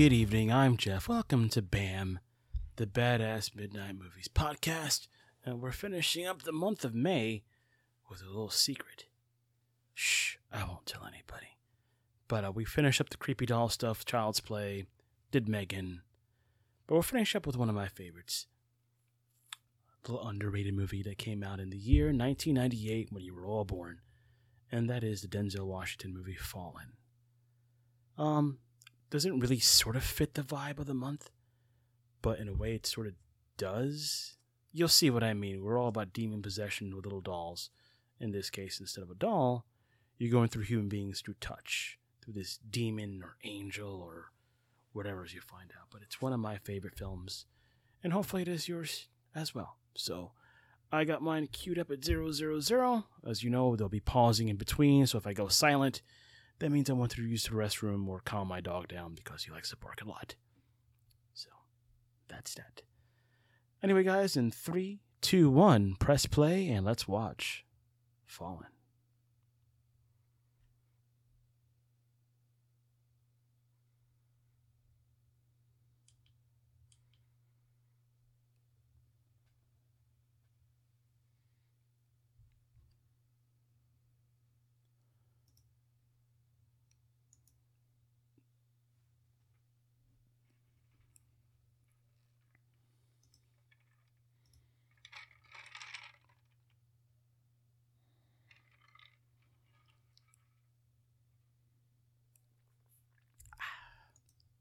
good evening. I'm Jeff. Welcome to BAMM, the Badass Midnight Movies podcast. And we're finishing up the month of May with a little secret. Shh, I won't tell anybody. But uh, we finished up the creepy doll stuff, Child's Play, did Megan. But we're finishing up with one of my favorites. A little underrated movie that came out in the year 1998 when you were all born. And that is the Denzel Washington movie Fallen. Um, doesn't really sort of fit the vibe of the month, but in a way it sort of does. You'll see what I mean. We're all about demon possession with little dolls. In this case, instead of a doll, you're going through human beings through touch, through this demon or angel or whatever as you find out. But it's one of my favorite films, and hopefully it is yours as well. So I got mine queued up at zero zero zero. As you know, they'll be pausing in between, so if I go silent, that means I want to use the restroom or calm my dog down because he likes to bark a lot. So that's that. Anyway, guys, in three, two, one, press play and let's watch Fallen.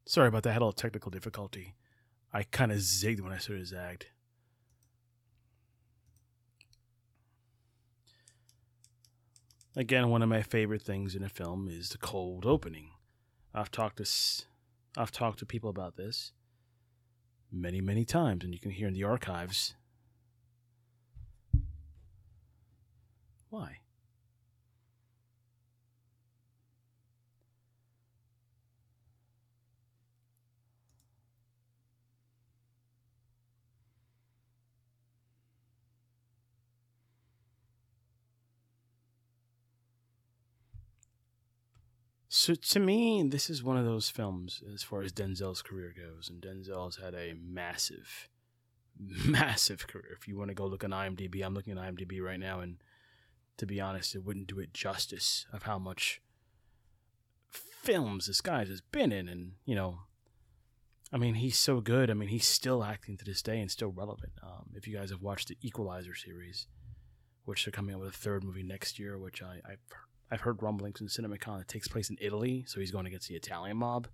Sorry about that. I had a little technical difficulty. I kind of zigged when I sort of zagged. Again, one of my favorite things in a film is the cold opening. I've talked to I've talked to people about this many, many times, and you can hear in the archives. Why? So to me, this is one of those films as far as Denzel's career goes, and Denzel's had a massive, massive career. If you want to go look on IMDb, I'm looking at IMDb right now, and to be honest, it wouldn't do it justice of how much films this guy has been in, and you know, I mean, he's so good. I mean, he's still acting to this day and still relevant. Um, if you guys have watched the Equalizer series, which they're coming out with a third movie next year, which I, I've I've heard rumblings in CinemaCon it takes place in Italy, so he's going against the Italian mob,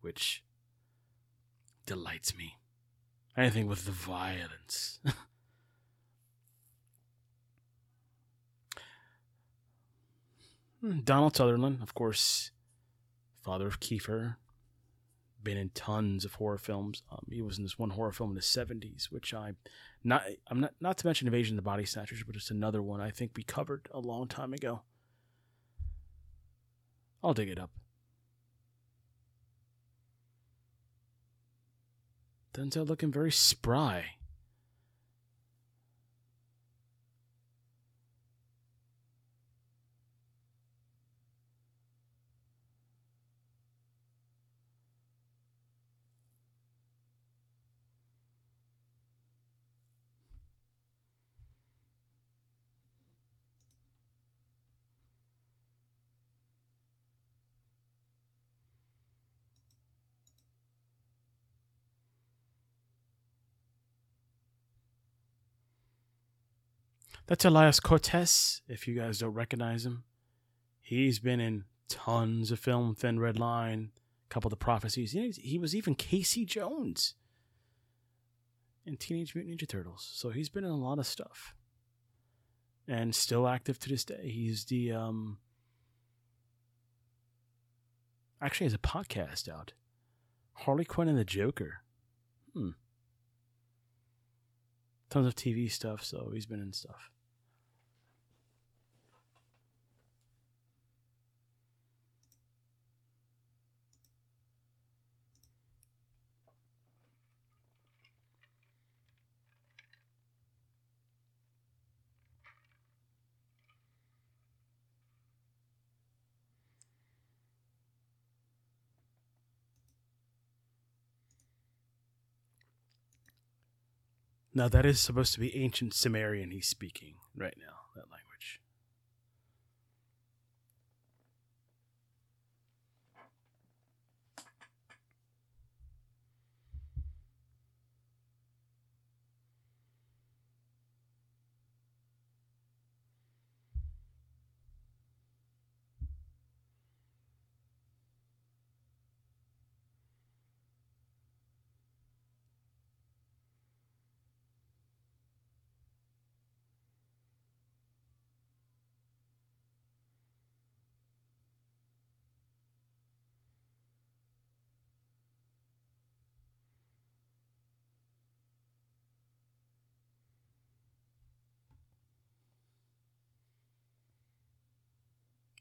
which delights me. Anything with the violence. Hmm, Donald Sutherland, of course, father of Kiefer, been in tons of horror films. Um, he was in this one horror film in the '70s, which I not I'm not not to mention Invasion of the Body Snatchers, but just another one I think we covered a long time ago. I'll dig it up. Denzel looking very spry. That's Elias Koteas, if you guys don't recognize him. He's been in tons of film, Thin Red Line, a couple of the prophecies. He, was even Casey Jones in Teenage Mutant Ninja Turtles. So he's been in a lot of stuff. And still active to this day. He's the um actually has a podcast out. Harley Quinn and the Joker. Hmm. Tons of TV stuff, so he's been in stuff. Now that is supposed to be ancient Sumerian he's speaking right now, that language.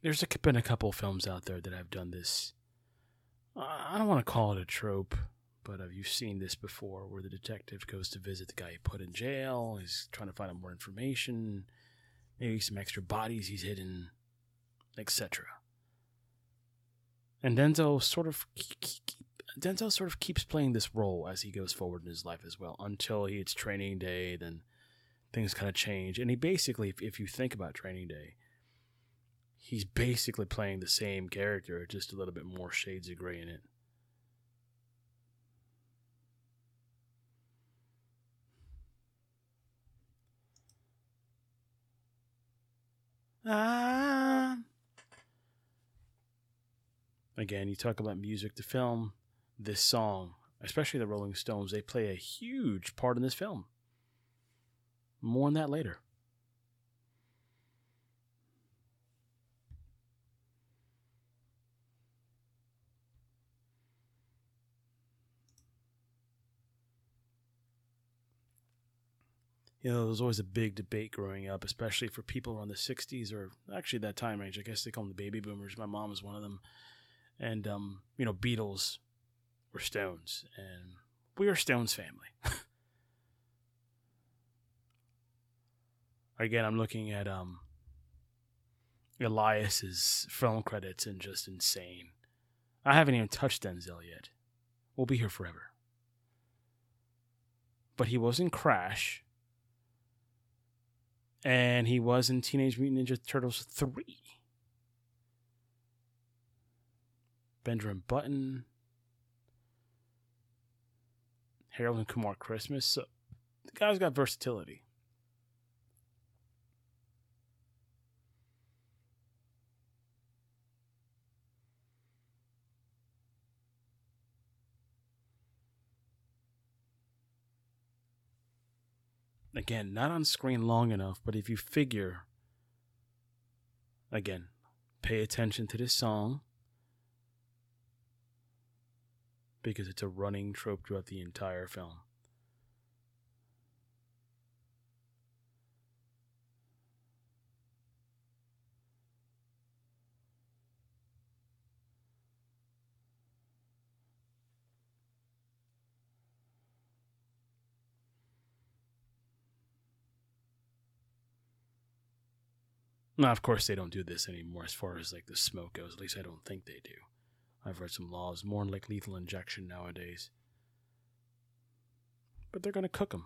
There's a, been a couple films out there that I've done this. Uh, I don't want to call it a trope, but have you seen this before where the detective goes to visit the guy he put in jail? He's trying to find out more information, maybe some extra bodies he's hidden, etc. And Denzel sort of Denzel sort of keeps playing this role as he goes forward in his life as well until he hits training day. Then things kind of change, and he basically, if, if you think about training day, he's basically playing the same character, just a little bit more shades of gray in it. Ah. Again, you talk about music to film. This song, especially the Rolling Stones, they play a huge part in this film. More on that later. You know, there was always a big debate growing up, especially for people around the 60s or actually that time range. I guess they call them the baby boomers. My mom was one of them. And, um, you know, Beatles were Stones, and we are Stones family. Again, I'm looking at um, Elias's film credits and just insane. I haven't even touched Denzel yet. We'll be here forever. But he was in Crash and he was in Teenage Mutant Ninja Turtles 3. Benjamin Button, Harold and Kumar Christmas. So the guy's got versatility. Again, not on screen long enough, but if you figure, again, pay attention to this song because it's a running trope throughout the entire film. Now, of course, they don't do this anymore as far as like the smoke goes. At least I don't think they do. I've read some laws more like lethal injection nowadays. But they're going to cook them.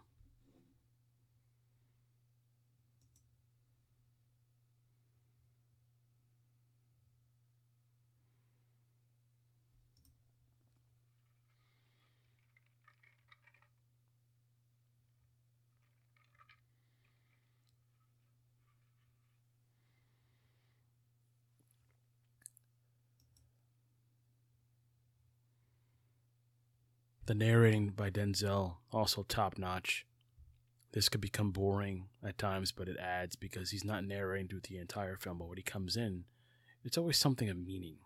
The narrating by Denzel also top notch. This could become boring at times, but it adds because he's not narrating through the entire film, but when he comes in, it's always something of meaning.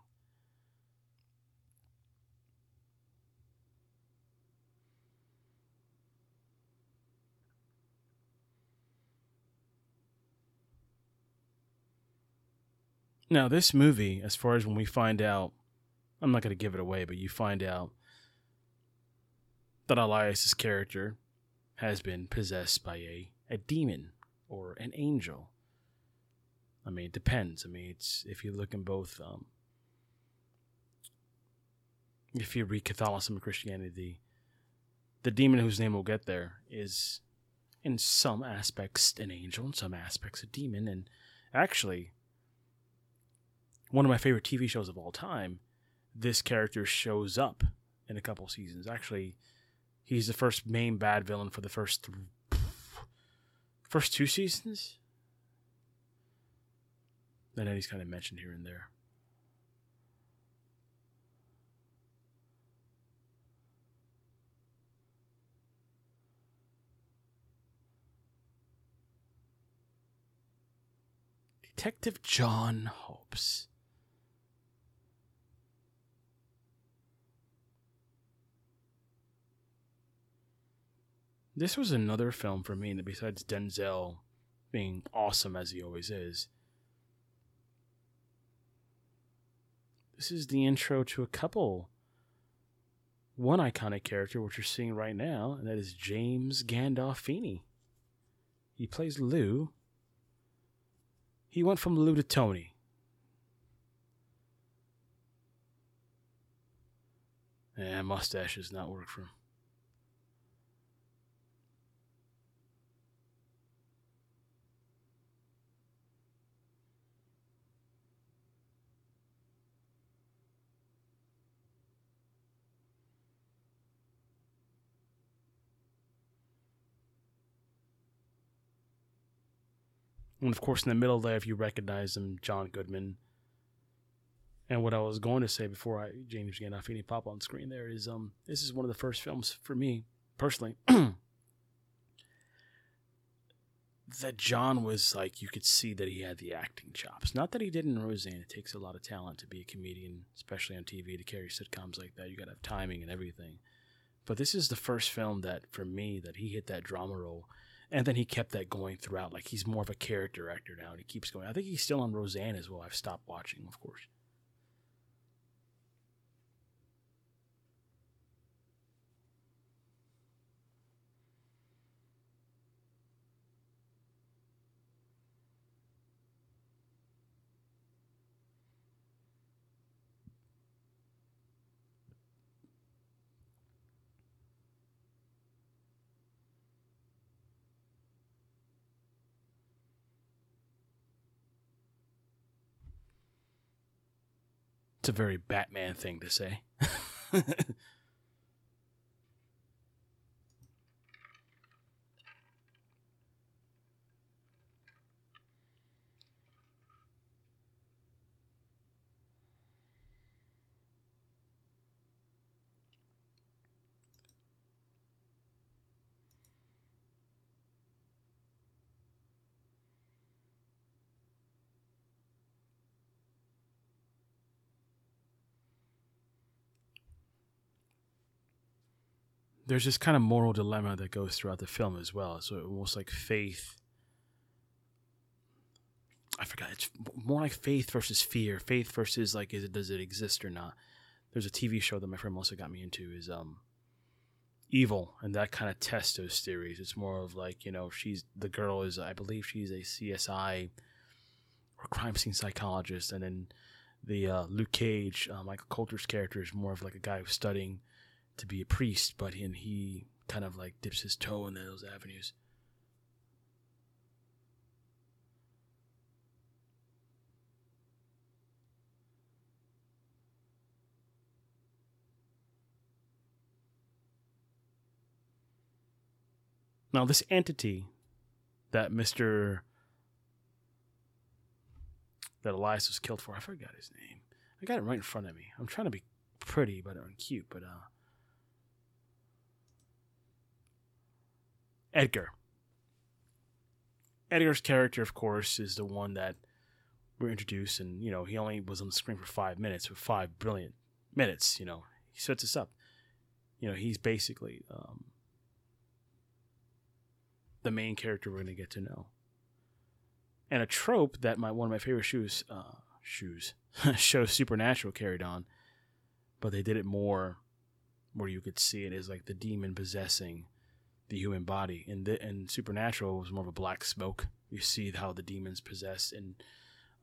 Now, this movie, as far as when we find out, I'm not going to give it away, but you find out that Elias's character has been possessed by a, a demon or an angel. I mean, it depends. I mean, it's if you look in both, um, if you read Catholicism and Christianity, the, the demon whose name we'll get there is in some aspects an angel, in some aspects a demon, and actually, one of my favorite TV shows of all time, this character shows up in a couple seasons. Actually, he's the first main bad villain for the first th- first two seasons. And then he's kind of mentioned here and there. Detective John Hobbes. This was another film for me that besides Denzel being awesome as he always is. This is the intro to a couple. One iconic character, which you're seeing right now, and that is James Gandolfini. He plays Lou. He went from Lou to Tony. Yeah, mustache does not work for him. And of course, in the middle there, if you recognize him, John Goodman. And what I was going to say before I James Gandolfini pop on screen there is um this is one of the first films for me personally that John was like you could see that he had the acting chops. Not that he did in Roseanne. It takes a lot of talent to be a comedian, especially on TV, to carry sitcoms like that. You got to have timing and everything. But this is the first film that for me that he hit that drama role and then he kept that going throughout. Like he's more of a character actor now, and he keeps going. I think he's still on Roseanne as well. I've stopped watching, of course. It's a very Batman thing to say. there's this kind of moral dilemma that goes throughout the film as well. So almost like faith. I forgot. It's more like faith versus fear. Faith versus like, is it does it exist or not? There's a TV show that my friend Melissa got me into is um, evil, and that kind of tests those theories. It's more of like you know she's the girl is I believe she's a CSI or crime scene psychologist, and then the uh, Luke Cage, uh, Michael Colter's character is more of like a guy who's studying to be a priest, but and he kind of like dips his toe in those avenues. Now, this entity that Mr. that Elias was killed for, I forgot his name. I got it right in front of me. I'm trying to be pretty but I'm cute, but uh Edgar. Edgar's character, of course, is the one that we're introduced, and you know he only was on the screen for five minutes, with five brilliant minutes. You know he sets us up. You know he's basically um, the main character we're going to get to know, and a trope that my one of my favorite shoes uh, shoes shows Supernatural carried on, but they did it more where you could see it is like the demon possessing the human body. And the, and Supernatural was more of a black smoke. You see how the demons possess and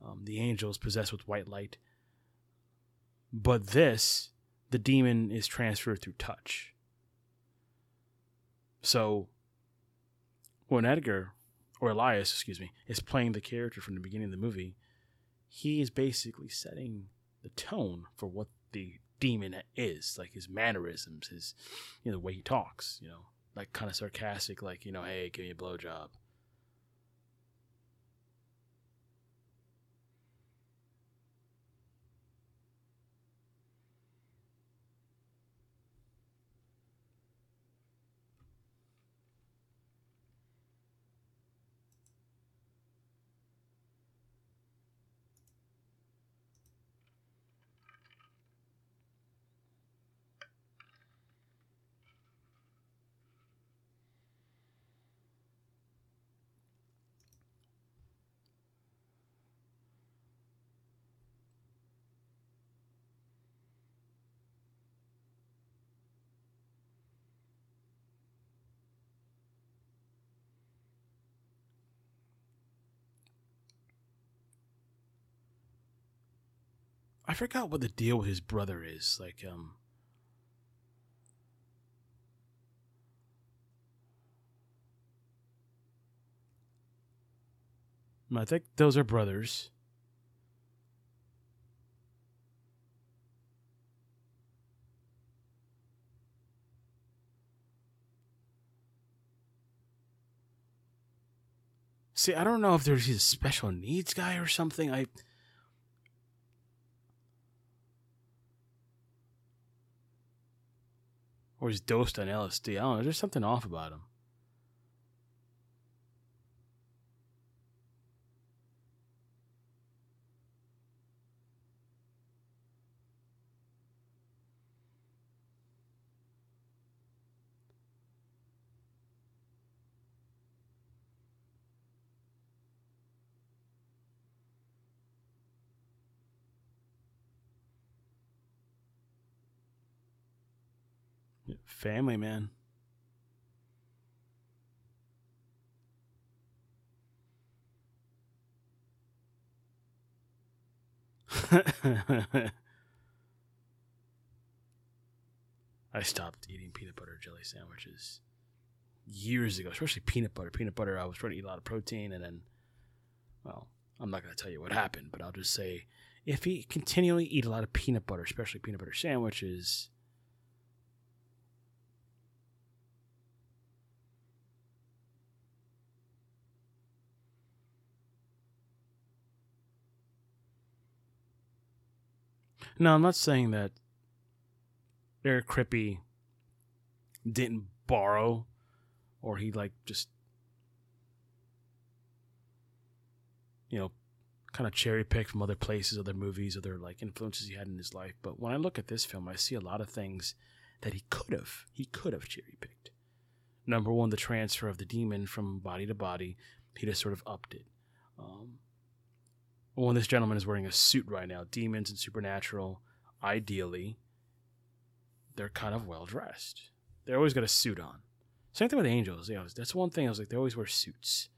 um, the angels possess with white light. But this, the demon is transferred through touch. So when Edgar or Elias, excuse me, is playing the character from the beginning of the movie, he is basically setting the tone for what the demon is, like his mannerisms, his you know the way he talks, you know, like kind of sarcastic, like you know, hey, give me a blowjob. I forgot what the deal with his brother is. Like, um, I think those are brothers. See, I don't know if there's he's a special needs guy or something. I or he's dosed on LSD. I don't know. There's something off about him. Family, man. I stopped eating peanut butter jelly sandwiches years ago, especially peanut butter. Peanut butter, I was trying to eat a lot of protein, and then, well, I'm not going to tell you what happened, but I'll just say if you continually eat a lot of peanut butter, especially peanut butter sandwiches, No, I'm not saying that Eric Kripke didn't borrow or he like just you know kind of cherry picked from other places, other movies, other like influences he had in his life. But when I look at this film, I see a lot of things that he could have he could have cherry picked. Number one, the transfer of the demon from body to body, he just sort of upped it. Um, when this gentleman is wearing a suit right now, demons and supernatural, ideally, they're kind of well dressed. They're always got a suit on. Same thing with angels. Yeah, that's one thing. I was like, they always wear suits.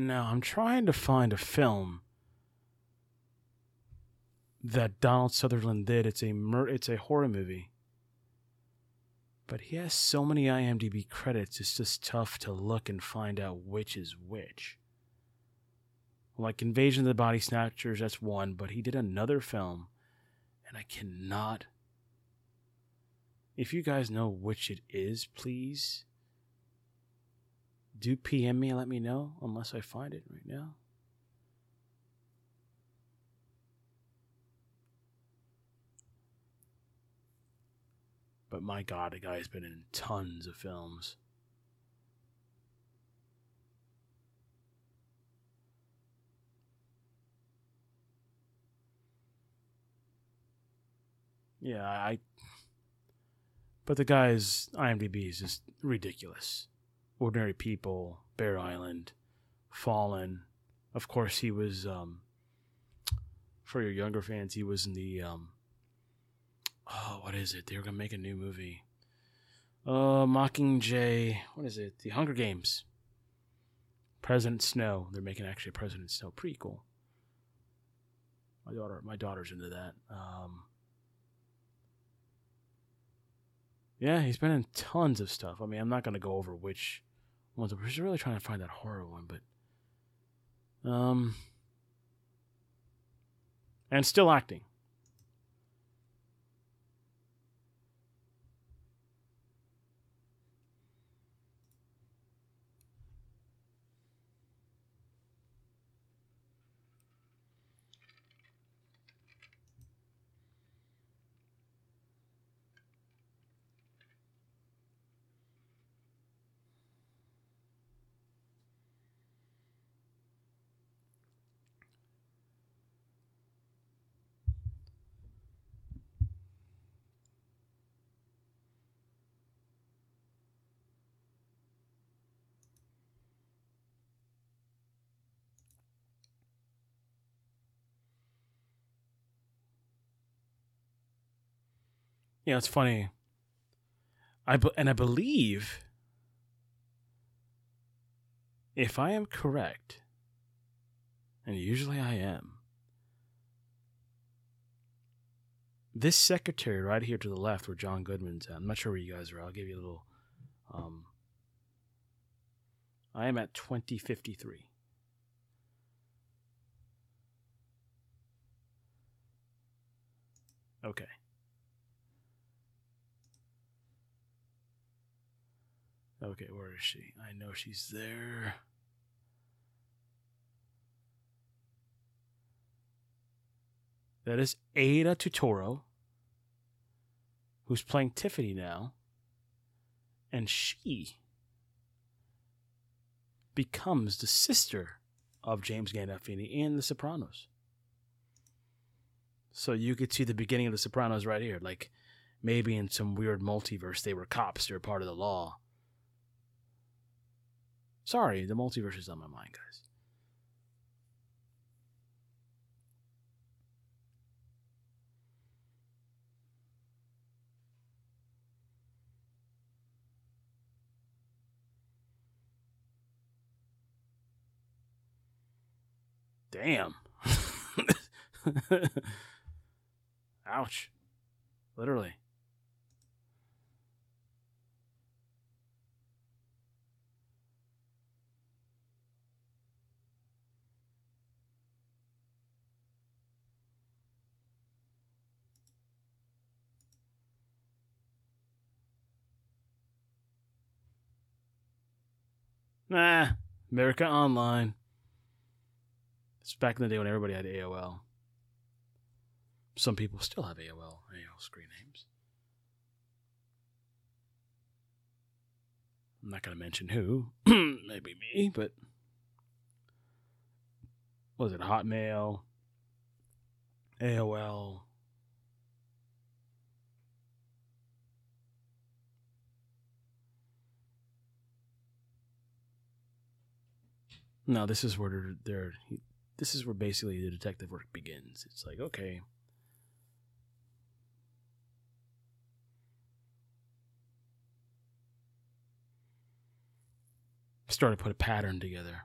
No, I'm trying to find a film that Donald Sutherland did. It's a mur- it's a horror movie. But he has so many IMDb credits, it's just tough to look and find out which is which. Like Invasion of the Body Snatchers, that's one, but he did another film, and I cannot. If you guys know which it is, please do PM me and let me know unless I find it right now. But my god, the guy's been in tons of films. Yeah, I. But the guy's IMDb is just ridiculous. Ordinary People, Bear Island, Fallen. Of course, he was. Um, for your younger fans, he was in the. Um, oh, what is it? They were gonna make a new movie. Uh, Mockingjay. What is it? The Hunger Games. President Snow. They're making actually a President Snow prequel. My daughter, my daughter's into that. Um, yeah, he's been in tons of stuff. I mean, I'm not going to go over which ones. We're just really trying to find that horror one, but um, and still acting. Yeah, it's funny. I and I believe, if I am correct, and usually I am, this secretary right here to the left, where John Goodman's at. I'm not sure where you guys are. I'll give you a little. Um, I am at 2053. Okay. Okay, where is she? I know she's there. That is Aida Turturro, who's playing Tiffany now. And she becomes the sister of James Gandolfini in The Sopranos. So you could see the beginning of The Sopranos right here. Like maybe in some weird multiverse, they were cops, they're part of the law Sorry, the multiverse is on my mind, guys. Damn. Ouch. Literally. Nah, America Online. It's back in the day when everybody had AOL. Some people still have AOL, AOL screen names. I'm not going to mention who. Maybe me, but. Was it Hotmail? AOL? No, this is where they're, this is where basically the detective work begins. It's like, okay. Start to put a pattern together.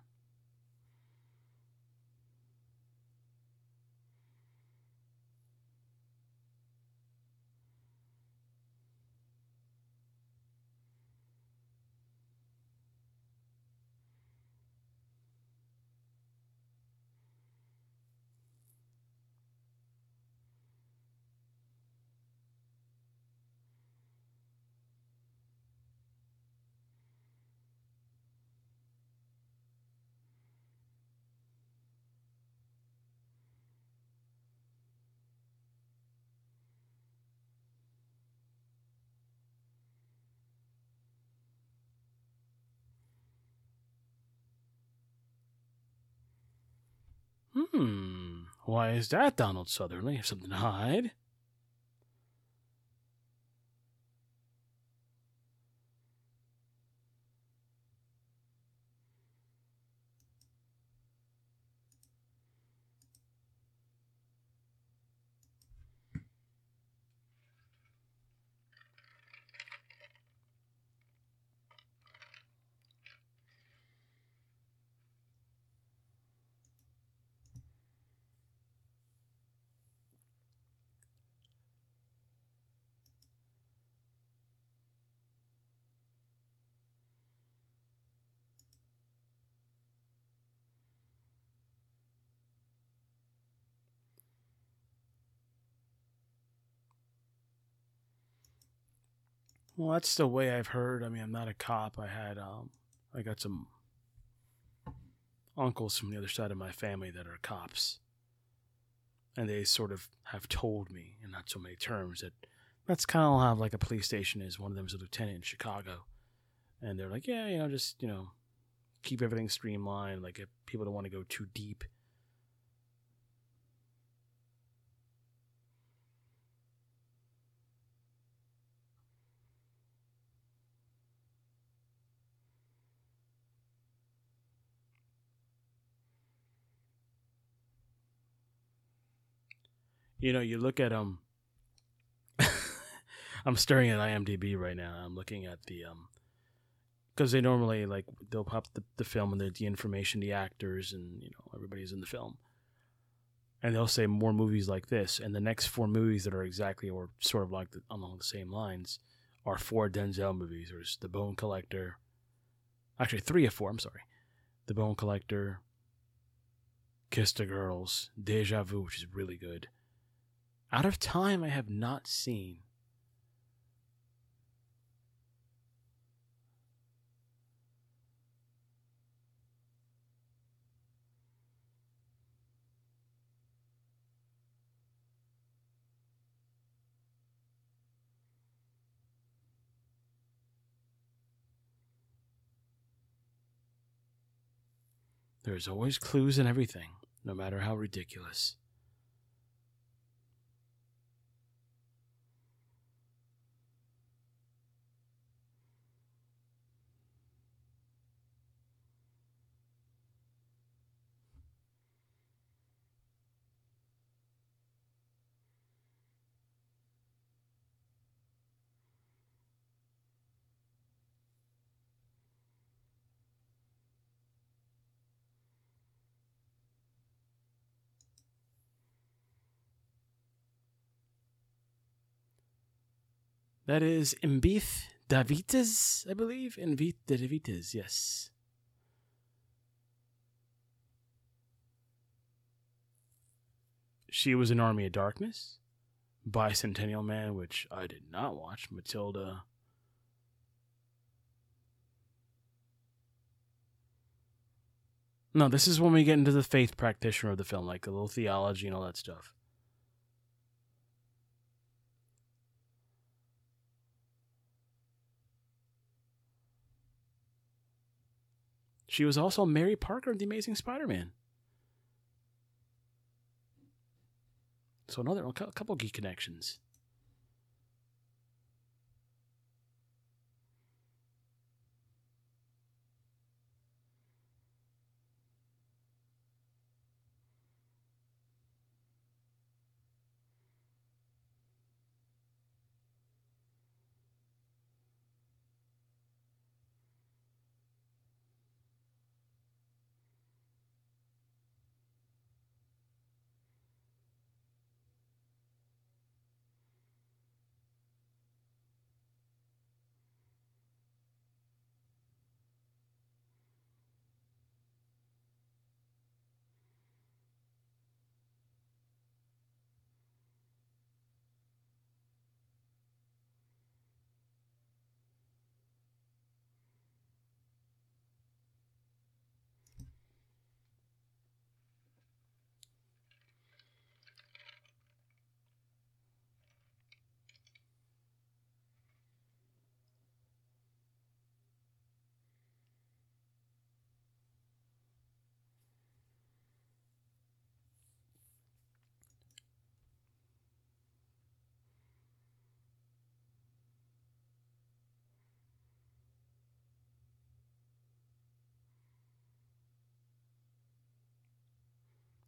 Hmm. Why is that, Donald Sutherland? You have something to hide? Well, that's the way I've heard. I mean, I'm not a cop. I had, um, I got some uncles from the other side of my family that are cops. And they sort of have told me, in not so many terms, that that's kind of how like a police station is. One of them is a lieutenant in Chicago. And they're like, yeah, you know, just, you know, keep everything streamlined. Like, if people don't want to go too deep. You know, you look at um I'm staring at IMDb right now. I'm looking at the um because they normally like they'll pop the, the film and the, the information, the actors, and you know everybody's in the film, and they'll say more movies like this, and the next four movies that are exactly or sort of like the, along the same lines are four Denzel movies. There's The Bone Collector, actually three of four. I'm sorry, The Bone Collector, Kiss the Girls, Deja Vu, which is really good. Out of Time, I have not seen. There's always clues in everything, no matter how ridiculous. That is Embeth Davidtz, I believe. Embeth Davidtz, yes. She was an Army of Darkness. Bicentennial Man, which I did not watch. Matilda. No, this is when we get into the faith practitioner of the film, like a little theology and all that stuff. She was also Mary Parker in The Amazing Spider Man. So another a couple geek connections.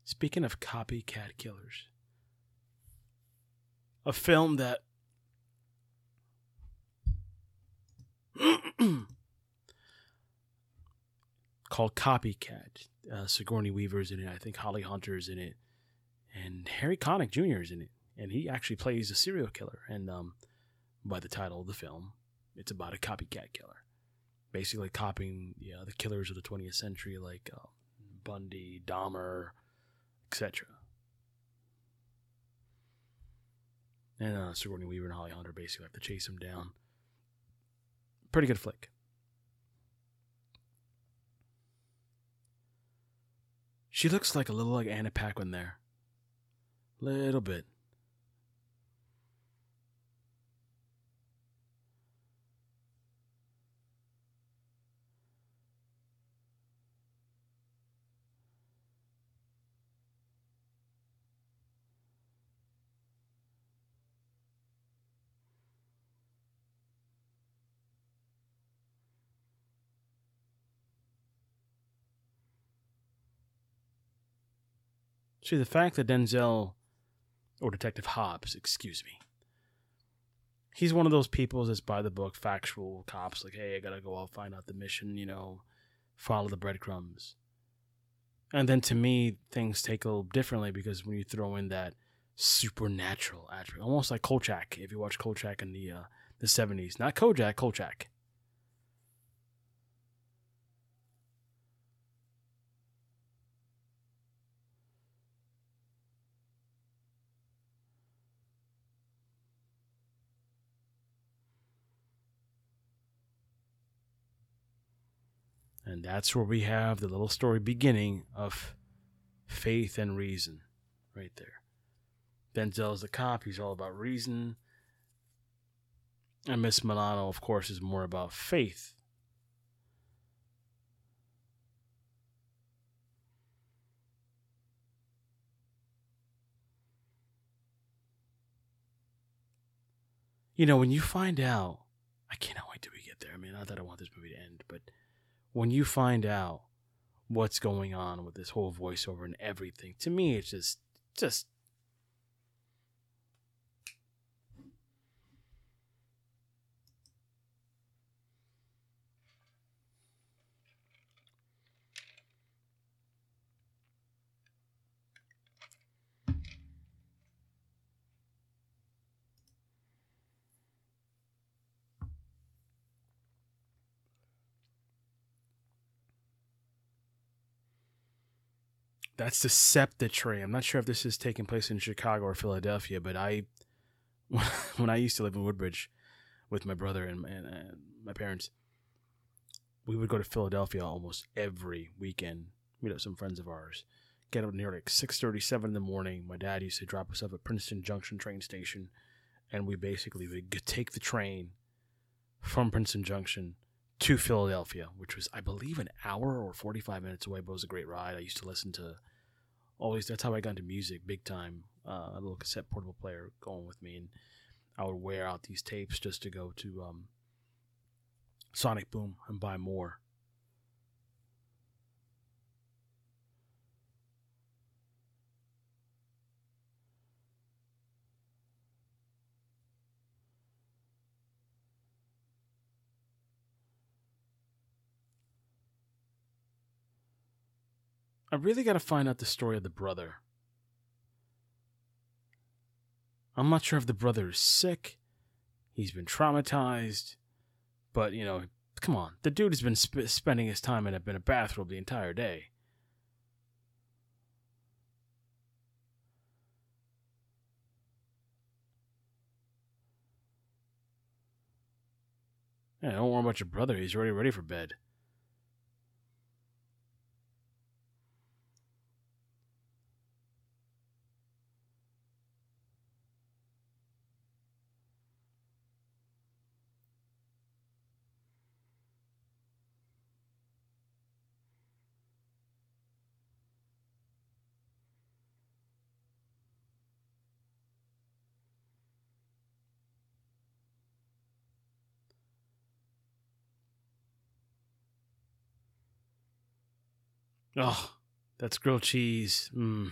Speaking of copycat killers, a film that called Copycat. Uh, Sigourney Weaver's in it. I think Holly Hunter's in it, and Harry Connick Jr. is in it, and he actually plays a serial killer. And um, by the title of the film, it's about a copycat killer, basically copying yeah, the killers of the 20th century, like uh, Bundy, Dahmer, etc. And uh, Sigourney Weaver and Holly Hunter basically have to chase him down. Pretty good flick. She looks like a little like Anna Paquin there. Little bit. See, the fact that Denzel, or Detective Hobbs, excuse me, he's one of those people that's by the book, factual cops, like, hey, I gotta go out, find out the mission, you know, follow the breadcrumbs. And then to me, things take a little differently because when you throw in that supernatural attribute, almost like Kolchak, if you watch Kolchak in the uh, the 70s. Not Kojak, Kolchak. And that's where we have the little story beginning of faith and reason right there. Denzel's the cop, he's all about reason. And Miss Milano, of course, is more about faith. You know, when you find out, I cannot wait till we get there. I mean, not that I want this movie to end, but when you find out what's going on with this whole voiceover and everything, to me it's just just that's the SEPTA train. I'm not sure if this is taking place in Chicago or Philadelphia, but I, when I used to live in Woodbridge with my brother and, and, and my parents, we would go to Philadelphia almost every weekend. Meet up some friends of ours. Get up near like six thirty, seven in the morning. My dad used to drop us off at Princeton Junction train station, and we basically would take the train from Princeton Junction to Philadelphia, which was, I believe, an hour or 45 minutes away, but it was a great ride. I used to listen to always, that's how I got into music big time. Uh, a little cassette portable player going with me, and I would wear out these tapes just to go to um, Sonic Boom and buy more. I really got to find out the story of the brother. I'm not sure if the brother is sick, he's been traumatized, but you know, come on, the dude has been sp- spending his time in a, in a bathrobe the entire day. Yeah, don't worry about your brother. He's already ready for bed. Oh, that's grilled cheese. Mm.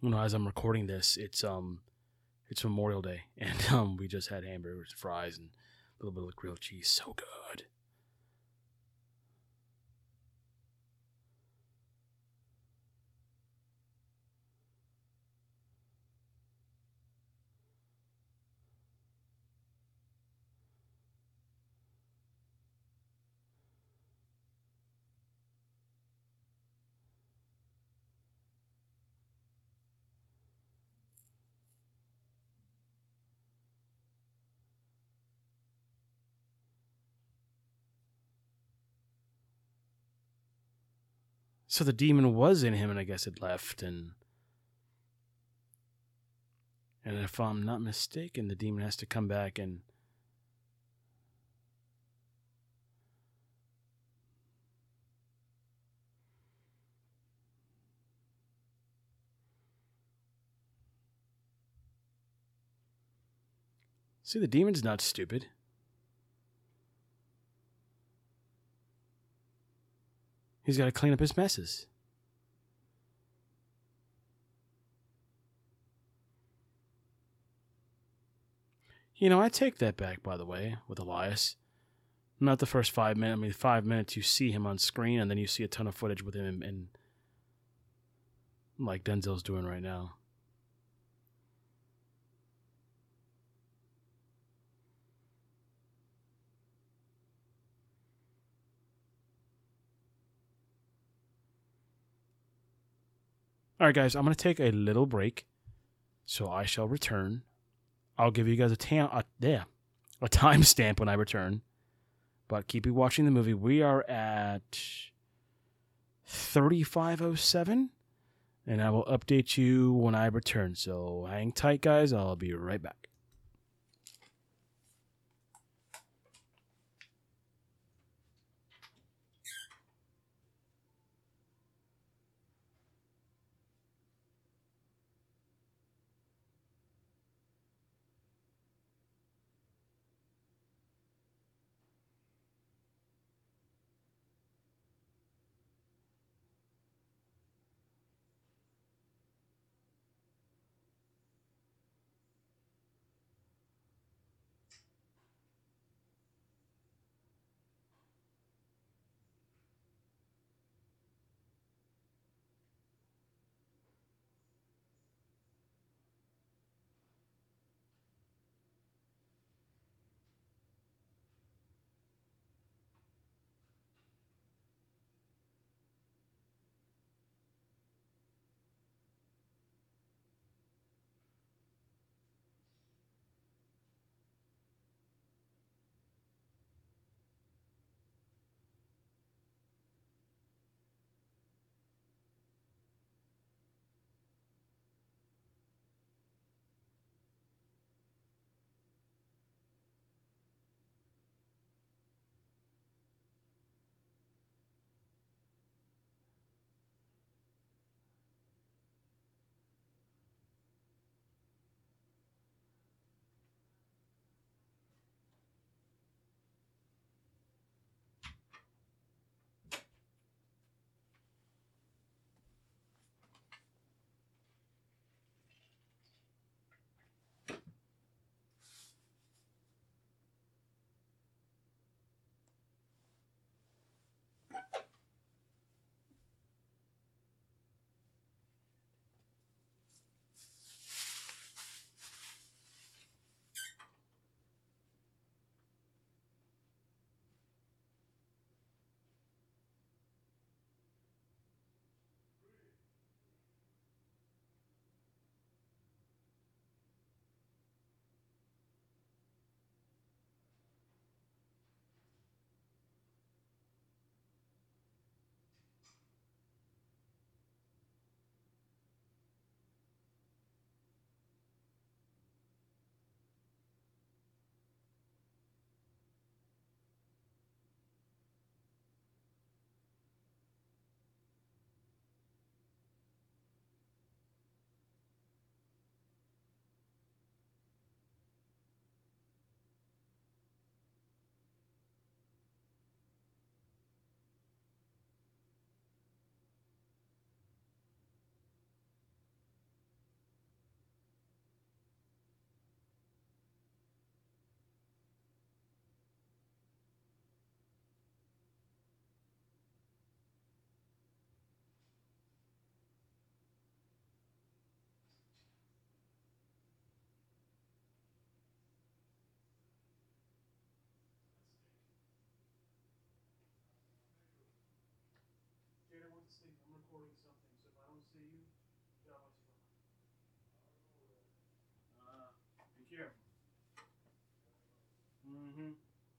You know, as I'm recording this, it's um, it's Memorial Day, and um, we just had hamburgers, fries, and a little bit of grilled cheese. So good. So the demon was in him, and I guess it left, and and if I'm not mistaken, the demon has to come back and See, the demon's not stupid. He's got to clean up his messes. You know, I take that back, by the way, with Elias. Not the first five minutes. I mean, five minutes you see him on screen, and then you see a ton of footage with him, and like Denzel's doing right now. All right, guys, I'm going to take a little break, so I shall return I'll give you guys a tam a, yeah, a timestamp when I return. But keep you watching the movie. We are at 3507 and I will update you when I return. So hang tight guys, I'll be right back.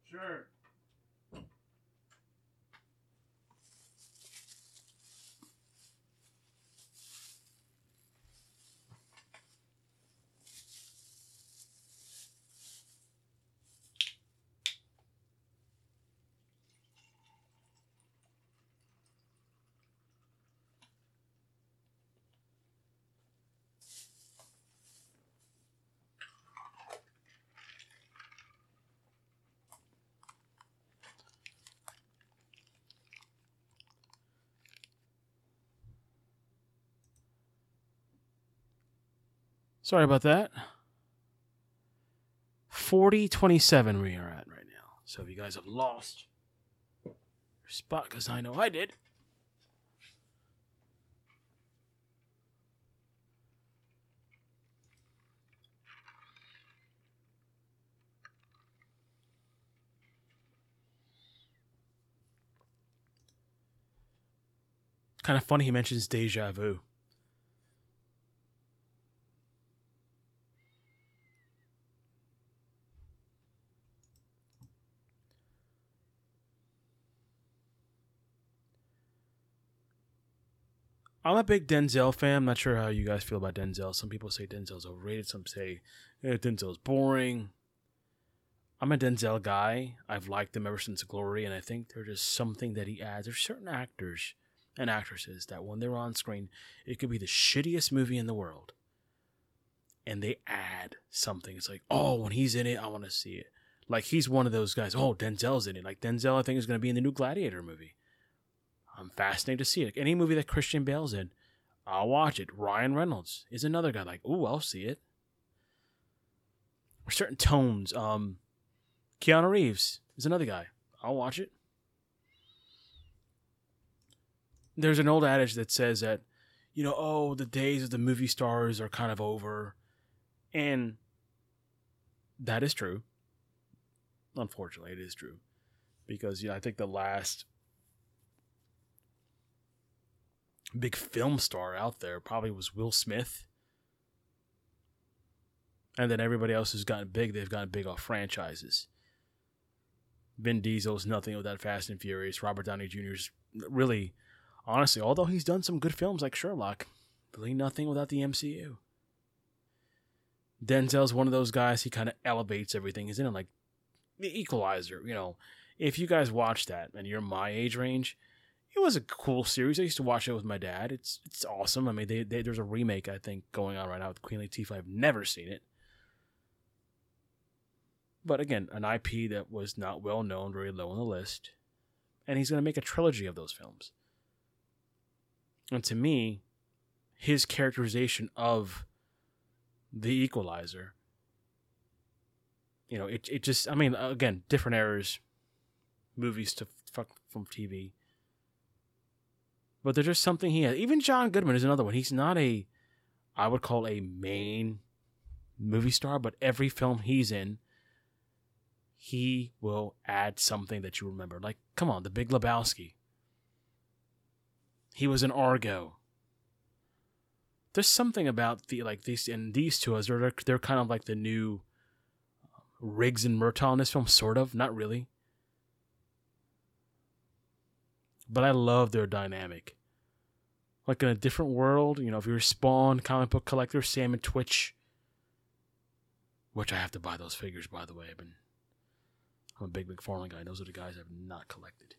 Sure. Sorry about that. 4027 we are at right now. So if you guys have lost your spot, because I know I did. Kind of funny he mentions deja vu. I'm a big Denzel fan. I'm not sure how you guys feel about Denzel. Some people say Denzel's overrated. Some say eh, Denzel's boring. I'm a Denzel guy. I've liked him ever since Glory, and I think there's just something that he adds. There's certain actors and actresses that when they're on screen, it could be the shittiest movie in the world, and they add something. It's like, oh, when he's in it, I want to see it. Like he's one of those guys. Oh, Denzel's in it. Like Denzel, I think is going to be in the new Gladiator movie. I'm fascinated to see it. Like any movie that Christian Bale's in, I'll watch it. Ryan Reynolds is another guy. Like, ooh, I'll see it. Or certain tones. Um, Keanu Reeves is another guy. I'll watch it. There's an old adage that says that, you know, oh, the days of the movie stars are kind of over. And that is true. Unfortunately, it is true. Because, you know, I think the last big film star out there probably was Will Smith. And then everybody else who's gotten big, they've gotten big off franchises. Vin Diesel's nothing without Fast and Furious. Robert Downey Jr.'s really, honestly, although he's done some good films like Sherlock, really nothing without the MCU. Denzel's one of those guys, he kind of elevates everything. He's in it like the equalizer, you know. If you guys watch that and you're my age range, it was a cool series. I used to watch it with my dad. It's it's awesome. I mean, they, they, there's a remake I think going on right now with Queen Latifah. I've never seen it, but again, an IP that was not well known, very low on the list, and he's going to make a trilogy of those films. And to me, his characterization of the Equalizer, you know, it it just I mean, again, different eras, movies to fuck from TV but there's just something he has. Even John Goodman is another one. He's not a, I would call a main movie star, but every film he's in, he will add something that you remember. Like, come on, The Big Lebowski. He was in Argo. There's something about the like these and these two as they're they're kind of like the new um, Riggs and Murtaugh in this film, sort of, not really. But I love their dynamic like in a different world. You know, if you're a Spawn, comic book collector, Sam and Twitch, which I have to buy those figures by the way. I've been, I'm a big McFarlane guy. Those are the guys I've not collected.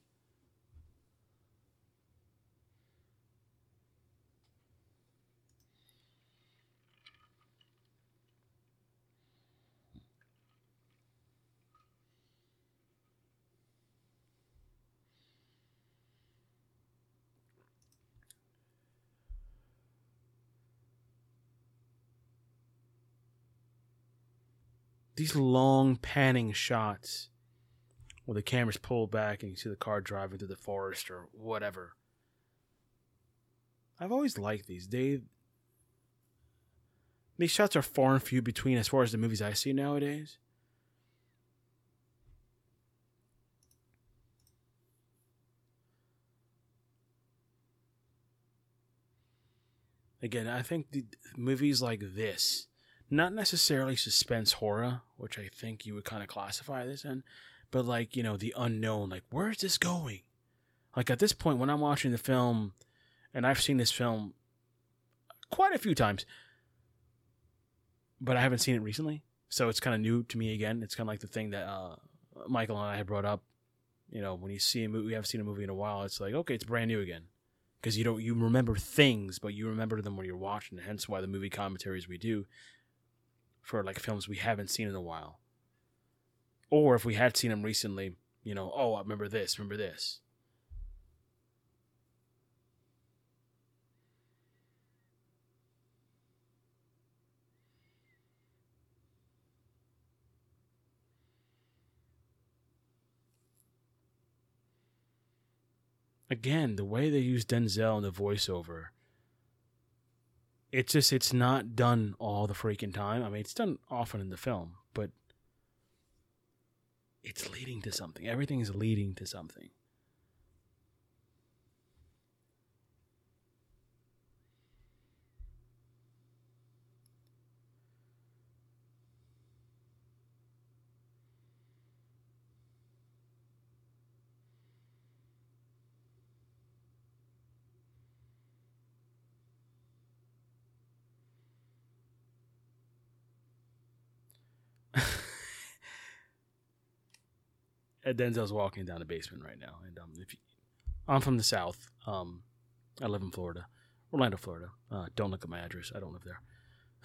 These long panning shots where the camera's pulled back and you see the car driving through the forest or whatever. I've always liked these. They these shots are far and few between as far as the movies I see nowadays. Again, I think the movies like this not necessarily suspense horror, which I think you would kind of classify this in, but like, you know, the unknown, like, where's this going? Like, at this point, when I'm watching the film, and I've seen this film quite a few times, but I haven't seen it recently. So it's kind of new to me again. It's kind of like the thing that uh, Michael and I had brought up. You know, when you see a movie, you haven't seen a movie in a while. It's like, okay, it's brand new again because you don't you remember things, but you remember them when you're watching. Hence why the movie commentaries we do for like films we haven't seen in a while. Or if we had seen them recently, you know, oh, I remember this, remember this. Again, the way they use Denzel in the voiceover it's just it's not done all the freaking time. I mean, it's done often in the film, but it's leading to something. Everything is leading to something. Denzel's walking down the basement right now, and um, if you, I'm from the South, um, I live in Florida, Orlando, Florida. Uh, don't look at my address; I don't live there.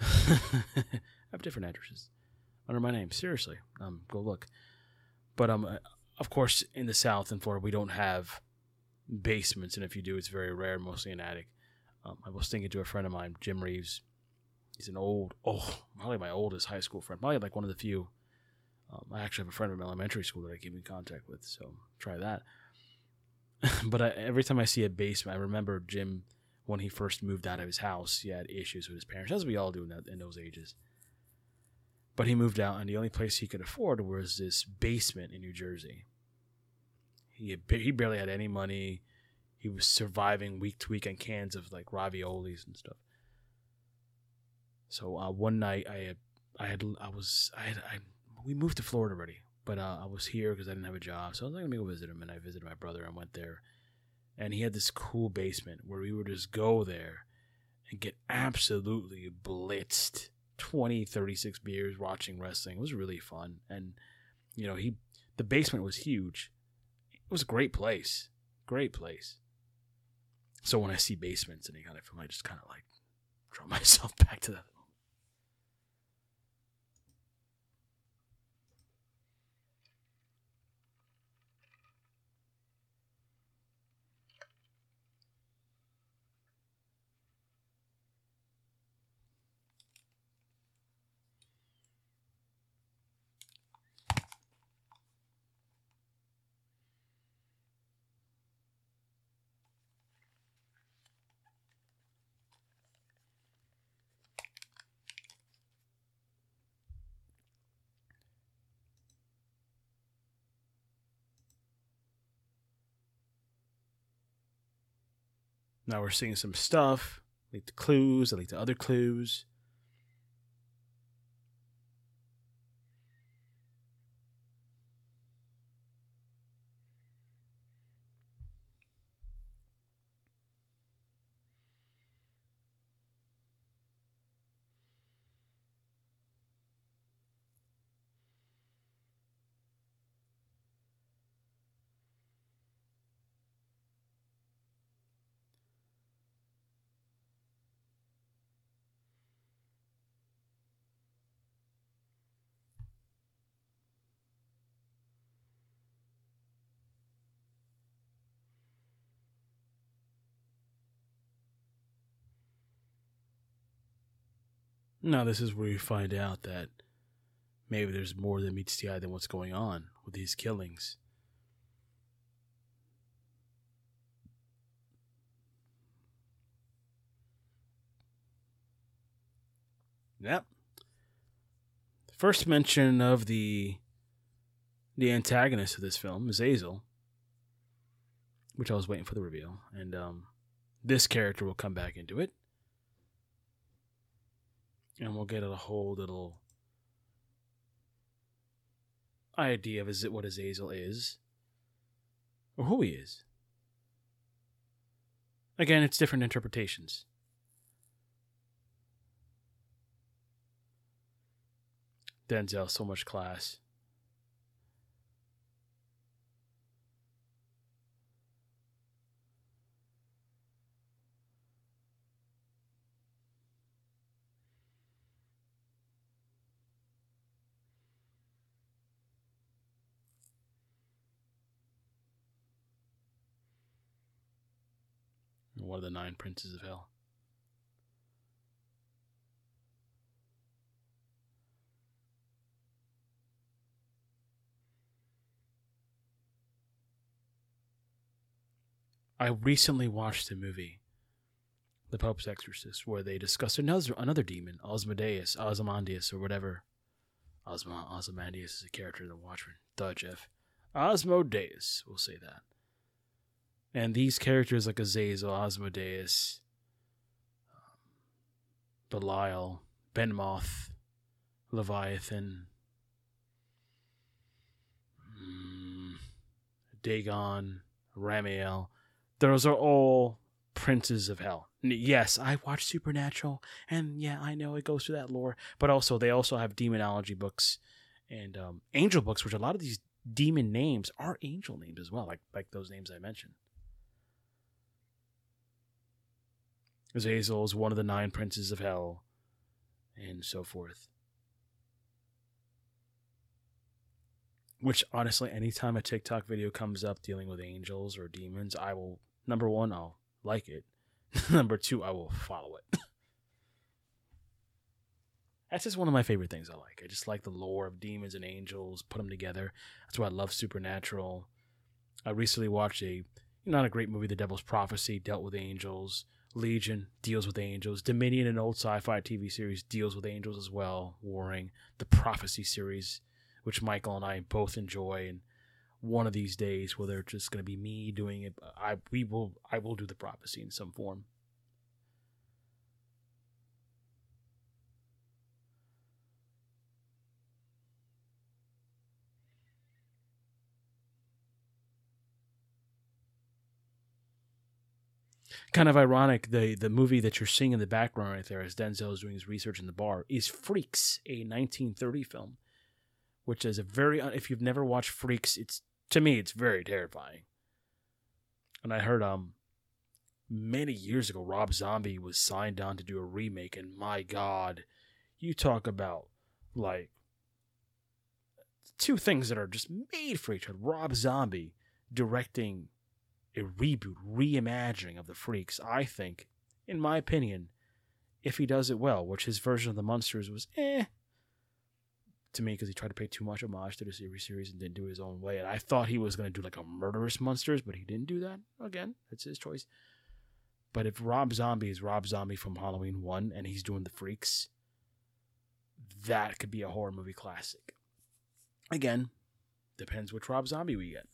I have different addresses under my name. Seriously, um, go look. But um, uh, of course, in the South in Florida, we don't have basements, and if you do, it's very rare, mostly an attic. Um, I was thinking to a friend of mine, Jim Reeves. He's an old, oh, probably my oldest high school friend, probably like one of the few um, I actually have a friend from elementary school that I keep in contact with, so try that. but I, every time I see a basement, I remember Jim when he first moved out of his house. He had issues with his parents, as we all do in, that, in those ages. But he moved out, and the only place he could afford was this basement in New Jersey. He he barely had any money. He was surviving week to week on cans of like raviolis and stuff. So uh, one night I had I had I was I had I we moved to Florida already, but uh, I was here because I didn't have a job. So I was like, let me go visit him. And I visited my brother and went there. And he had this cool basement where we would just go there and get absolutely blitzed 20, 36 beers watching wrestling. It was really fun. And, you know, he, the basement was huge. It was a great place. Great place. So when I see basements and any kind of film, I just kind of like draw myself back to that Now we're seeing some stuff, lead to clues, that lead to other clues. Now, this is where you find out that maybe there's more than meets the eye than what's going on with these killings. Yep. First mention of the the antagonist of this film is Azel, which I was waiting for the reveal, and um, this character will come back into it and we'll get a whole little idea of is it what Azazel is or who he is. Again, it's different interpretations. Denzel, so much class. One of the nine princes of hell. I recently watched a movie, The Pope's Exorcist, where they discussed another another demon, Osmodeus, Ozymandias, or whatever. Osmo, Ozymandias is a character in The Watchmen. Duh, Jeff. Osmodeus, we'll say that. And these characters like Azazel, Osmodeus, um, Belial, Behemoth, Leviathan, mm, Dagon, Ramiel. Those are all princes of hell. Yes, I watch Supernatural, and yeah, I know it goes through that lore. But also, they also have demonology books and um, angel books, which a lot of these demon names are angel names as well, like like those names I mentioned. Azazel is one of the nine princes of hell, and so forth. Which honestly, anytime a TikTok video comes up dealing with angels or demons, I will number one, I'll like it. number two, I will follow it. That's just one of my favorite things I like. I just like the lore of demons and angels, put them together. That's why I love Supernatural. I recently watched a not a great movie, The Devil's Prophecy, dealt with angels. Legion deals with angels. Dominion, an old sci-fi TV series, deals with angels as well. Warring, the Prophecy series, which Michael and I both enjoy, and one of these days, whether it's just going to be me doing it, I we will I will do the prophecy in some form. Kind of ironic the the movie that you're seeing in the background right there as Denzel is doing his research in the bar is Freaks, a 1930 film, which is a very if you've never watched Freaks, it's to me it's very terrifying. And I heard um many years ago Rob Zombie was signed on to do a remake and my god, you talk about like two things that are just made for each other. Rob Zombie directing a reboot, reimagining of the Freaks, I think, in my opinion, if he does it well, which his version of the Munsters was eh to me because he tried to pay too much homage to the series series and didn't do it his own way. And I thought he was going to do like a murderous Munsters, but he didn't do that. Again, that's his choice. But if Rob Zombie is Rob Zombie from Halloween 1 and he's doing the Freaks, that could be a horror movie classic. Again, depends which Rob Zombie we get.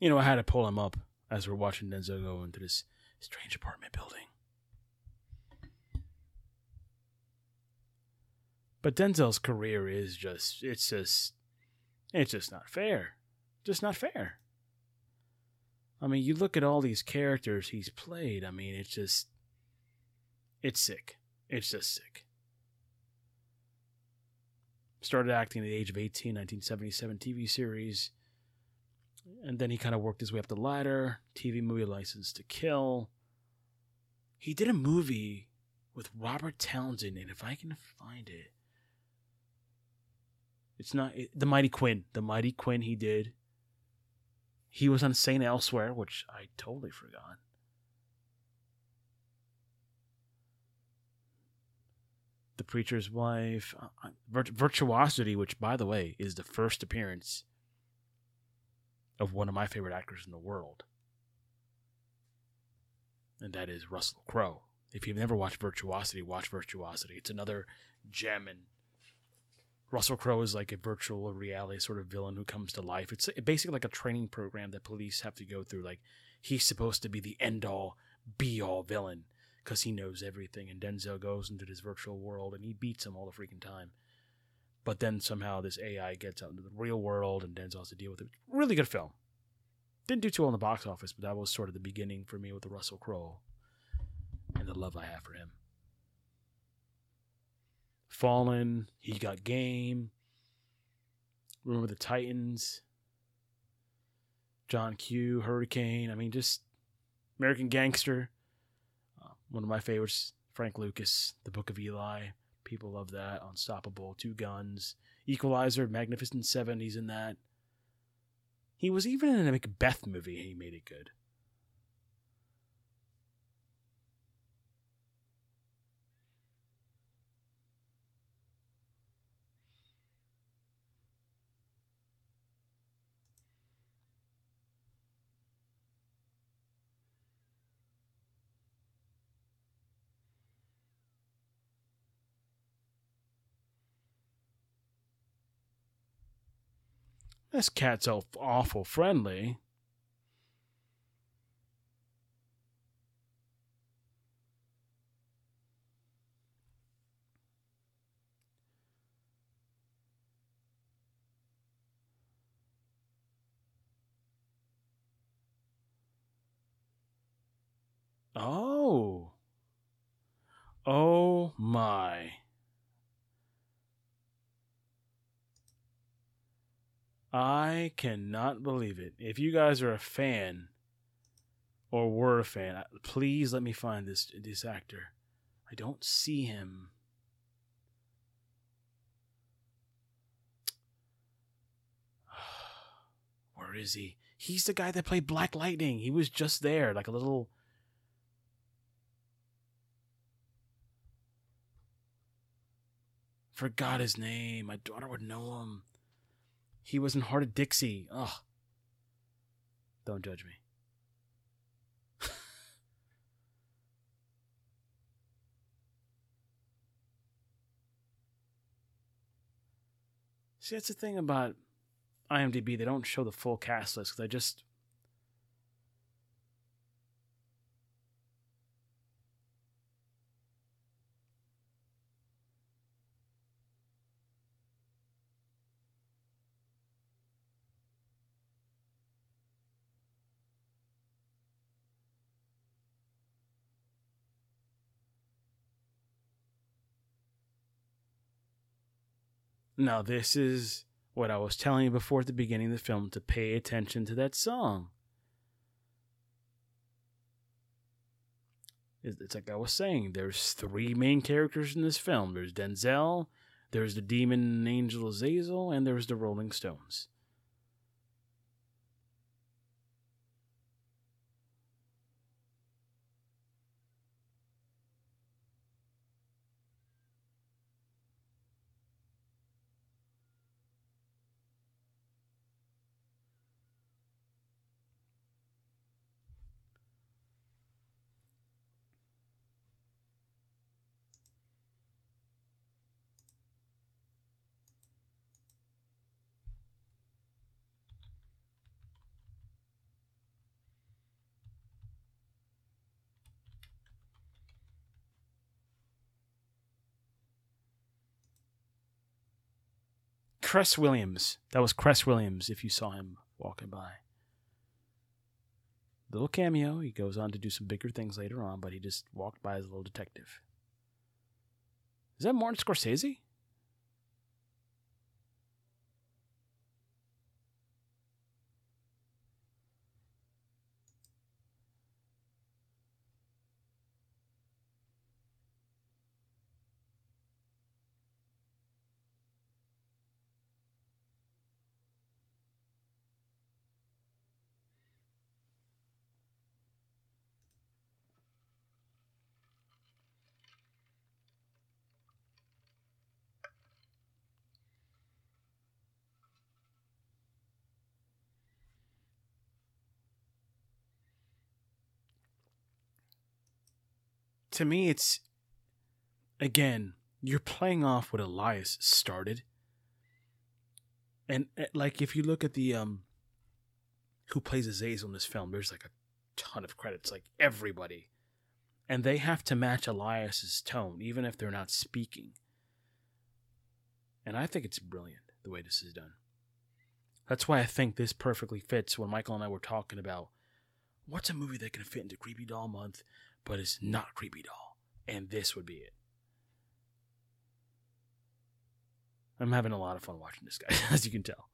You know, I had to pull him up as we're watching Denzel go into this strange apartment building. But Denzel's career is just, it's just, it's just not fair. Just not fair. I mean, you look at all these characters he's played. I mean, it's just, it's sick. It's just sick. Started acting at the age of 18, 1977 TV series and then he kind of worked his way up the ladder. TV movie License to Kill. He did a movie with Robert Townsend, and if I can find it, it's not it, the Mighty Quinn. The Mighty Quinn he did. He was on Saint Elsewhere, which I totally forgot. The Preacher's Wife, uh, uh Virtuosity, which by the way is the first appearance of one of my favorite actors in the world. And that is Russell Crowe. If you've never watched Virtuosity, watch Virtuosity. It's another gem and Russell Crowe is like a virtual reality sort of villain who comes to life. It's basically like a training program that police have to go through. Like he's supposed to be the end all be all villain because he knows everything. And Denzel goes into this virtual world and he beats him all the freaking time. But then somehow this AI gets out into the real world and Denzel has to deal with it. Really good film. Didn't do too well in the box office, but that was sort of the beginning for me with the Russell Crowe and the love I have for him. Fallen, he got game. Remember the Titans, John Q, Hurricane. I mean, just American Gangster. Uh, one of my favorites, Frank Lucas, The Book of Eli. People love that. Unstoppable, Two Guns, Equalizer, Magnificent Seven. He's in that. He was even in a Macbeth movie. He made it good. This cat's awful friendly. Oh. Oh my. I cannot believe it. If you guys are a fan or were a fan, please let me find this this actor. I don't see him. Where is he? He's the guy that played Black Lightning. He was just there, like a little Forgot his name. My daughter would know him. He was in Hart of Dixie. Ugh. Don't judge me. See, that's the thing about IMDb. They don't show the full cast list because I just Now, this is what I was telling you before at the beginning of the film to pay attention to that song. It's like I was saying, there's three main characters in this film there's Denzel, there's the demon angel Azazel, and there's the Rolling Stones. Cress Williams. That was Cress Williams if you saw him walking by. Little cameo. He goes on to do some bigger things later on, but he just walked by as a little detective. Is that Martin Scorsese? To me, it's again, you're playing off what Elias started. And eh, like if you look at the um who plays Azazel in this film, there's like a ton of credits. Like everybody And they have to match Elias's tone, even if they're not speaking. And I think it's brilliant the way this is done. That's why I think this perfectly fits when Michael and I were talking about what's a movie that can fit into Creepy Doll Month, but it's not Creepy Doll. And this would be it. I'm having a lot of fun watching this guy, as you can tell.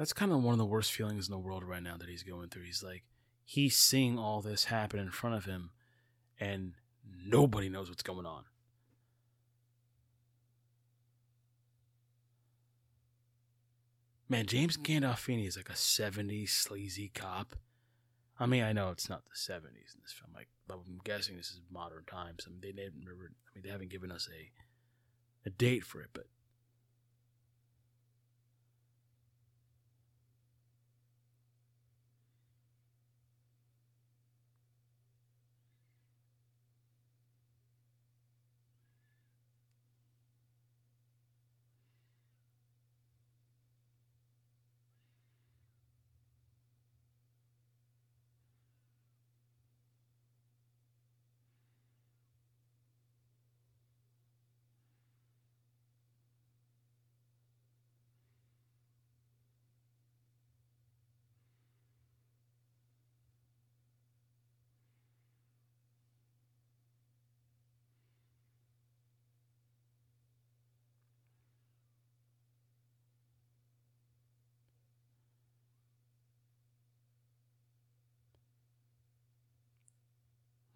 That's kind of one of the worst feelings in the world right now that he's going through. He's like, he's seeing all this happen in front of him, and nobody knows what's going on. Man, James Gandolfini is like a 70s sleazy cop. I mean, I know it's not the 70s in this film, like, I'm guessing this is modern times. I mean, they didn't remember, I mean, they haven't given us a a date for it, but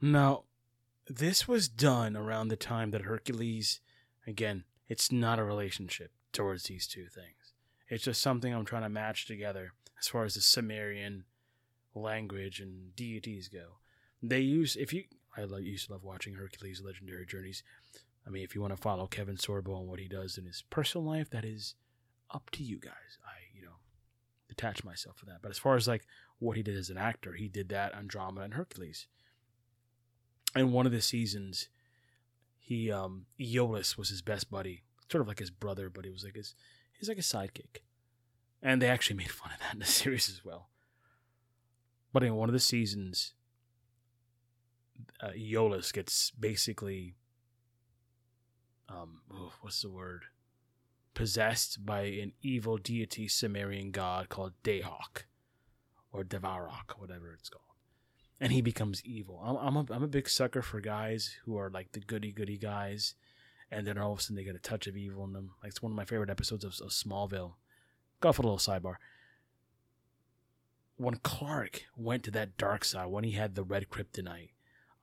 Now, this was done around the time that Hercules, again, it's not a relationship towards these two things. It's just something I'm trying to match together as far as the Sumerian language and deities go. They use, if you, I used to love watching Hercules' Legendary Journeys. I mean, if you want to follow Kevin Sorbo and what he does in his personal life, that is up to you guys. I, you know, detach myself from that. But as far as like what he did as an actor, he did that on Drama and Hercules in one of the seasons, he um Iolaus was his best buddy, sort of like his brother, but he was like his he's like a sidekick, and they actually made fun of that in the series as well. But in one of the seasons, uh, gets basically um oh, what's the word? Possessed by an evil deity Sumerian god called Dahak or Devarok, whatever it's called and he becomes evil. I'm I'm a, I'm a big sucker for guys who are like the goody goody guys, and then all of a sudden they get a touch of evil in them. Like it's one of my favorite episodes of, of Smallville. Go for a little sidebar. When Clark went to that dark side, when he had the red kryptonite,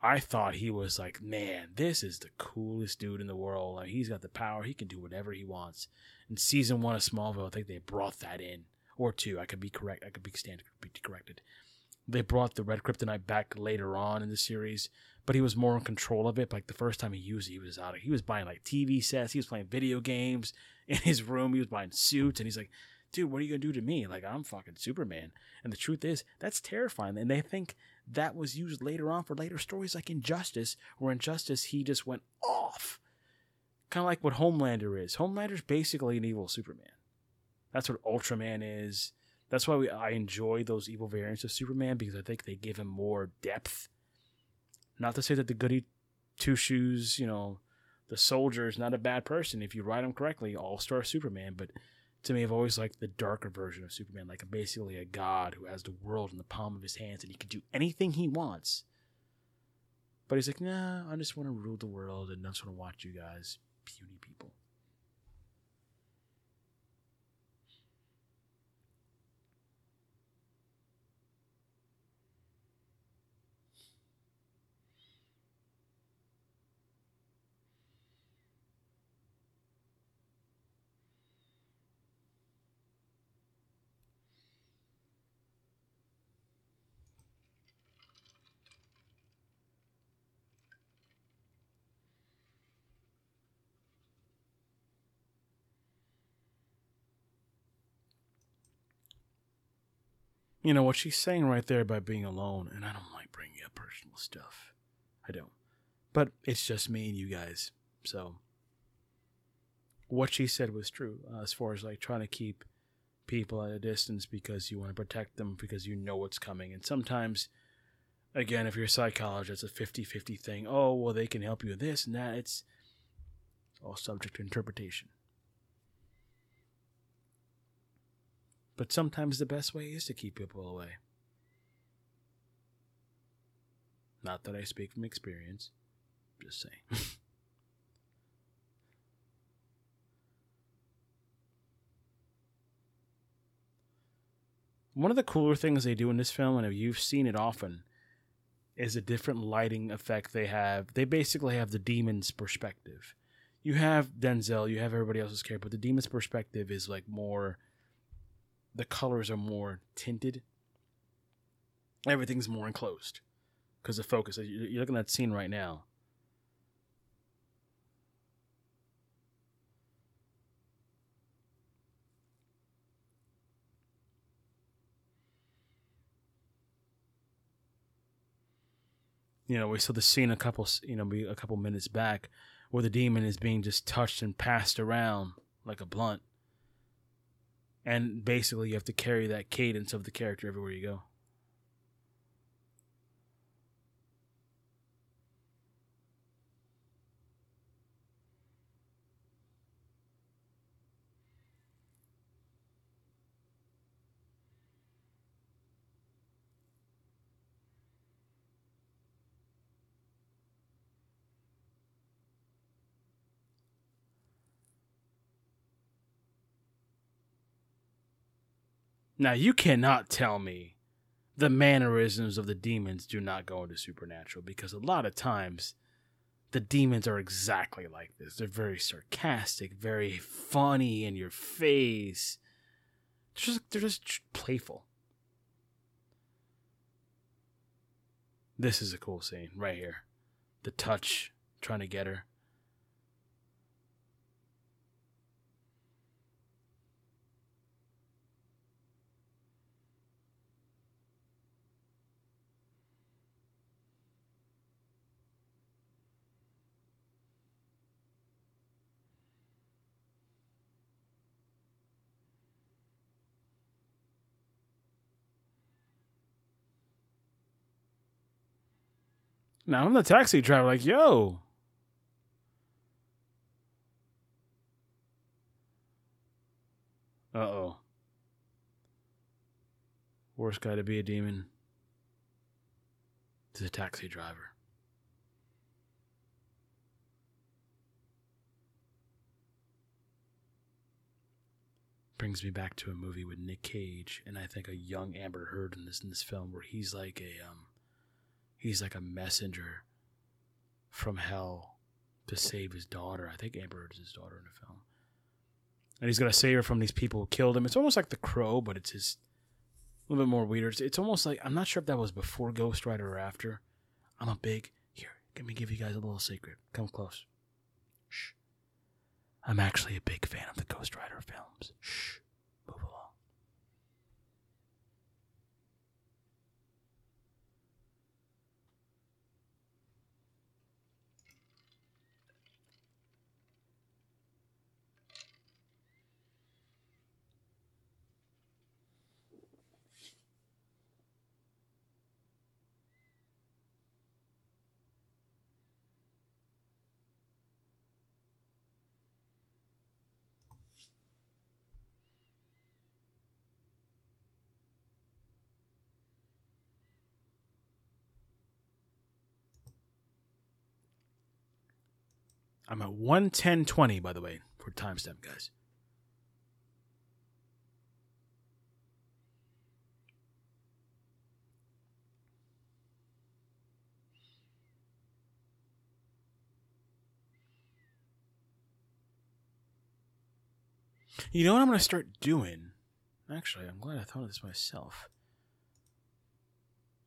I thought he was like, man, this is the coolest dude in the world. Like, he's got the power; he can do whatever he wants. In season one of Smallville, I think they brought that in, or two. I could be correct. I could be stand be corrected. They brought the red kryptonite back later on in the series, but he was more in control of it. Like the first time he used it, he was out of. He was buying like TV sets. He was playing video games in his room. He was buying suits, and he's like, "Dude, what are you gonna do to me? Like I'm fucking Superman." And the truth is, that's terrifying. And they think that was used later on for later stories, like Injustice, where Injustice he just went off, kind of like what Homelander is. Homelander's basically an evil Superman. That's what Ultraman is. That's why we, I enjoy those evil variants of Superman because I think they give him more depth. Not to say that the goody two shoes, you know, the soldier is not a bad person if you write him correctly, all star Superman. But to me, I've always liked the darker version of Superman, like basically a god who has the world in the palm of his hands and he can do anything he wants. But he's like, nah, I just want to rule the world and I just want to watch you guys, puny people. You know what she's saying right there by being alone, and I don't like bringing up personal stuff. I don't. But it's just me and you guys. So what she said was true uh, as far as like trying to keep people at a distance because you want to protect them because you know what's coming. And sometimes, again, if you're a psychologist, it's a 50 50 thing. Oh, well, they can help you with this and that. It's all subject to interpretation. But sometimes the best way is to keep people away. Not that I speak from experience, just saying. One of the cooler things they do in this film, and if you've seen it often, is a different lighting effect they have. They basically have the demon's perspective. You have Denzel, you have everybody else's character, but the demon's perspective is like more. The colors are more tinted. Everything's more enclosed because of focus. You're looking at that scene right now. you know, we saw the scene a couple, you know, a couple minutes back where the demon is being just touched and passed around like a blunt. And basically, you have to carry that cadence of the character everywhere you go. Now you cannot tell me the mannerisms of the demons do not go into supernatural because a lot of times the demons are exactly like this. They're very sarcastic, very funny in your face. They're just, they're just playful. This is a cool scene right here. The touch, trying to get her. Now I'm the taxi driver, like, yo. Uh oh. Worst guy to be a demon is a taxi driver. Brings me back to a movie with Nick Cage and I think a young Amber Heard in this in this film where he's like a um he's like a messenger from hell to save his daughter. I think Amber is his daughter in the film. And he's gonna save her from these people who killed him. It's almost like the crow, but it's his a little bit more weird. It's, it's almost like I'm not sure if that was before Ghost Rider or after. I'm a big here, let me give you guys a little secret. Come close. Shh. I'm actually a big fan of the Ghost Rider films. Shh. I'm at 110.20, by the way, for timestamp, guys. You know what I'm going to start doing? Actually, I'm glad I thought of this myself.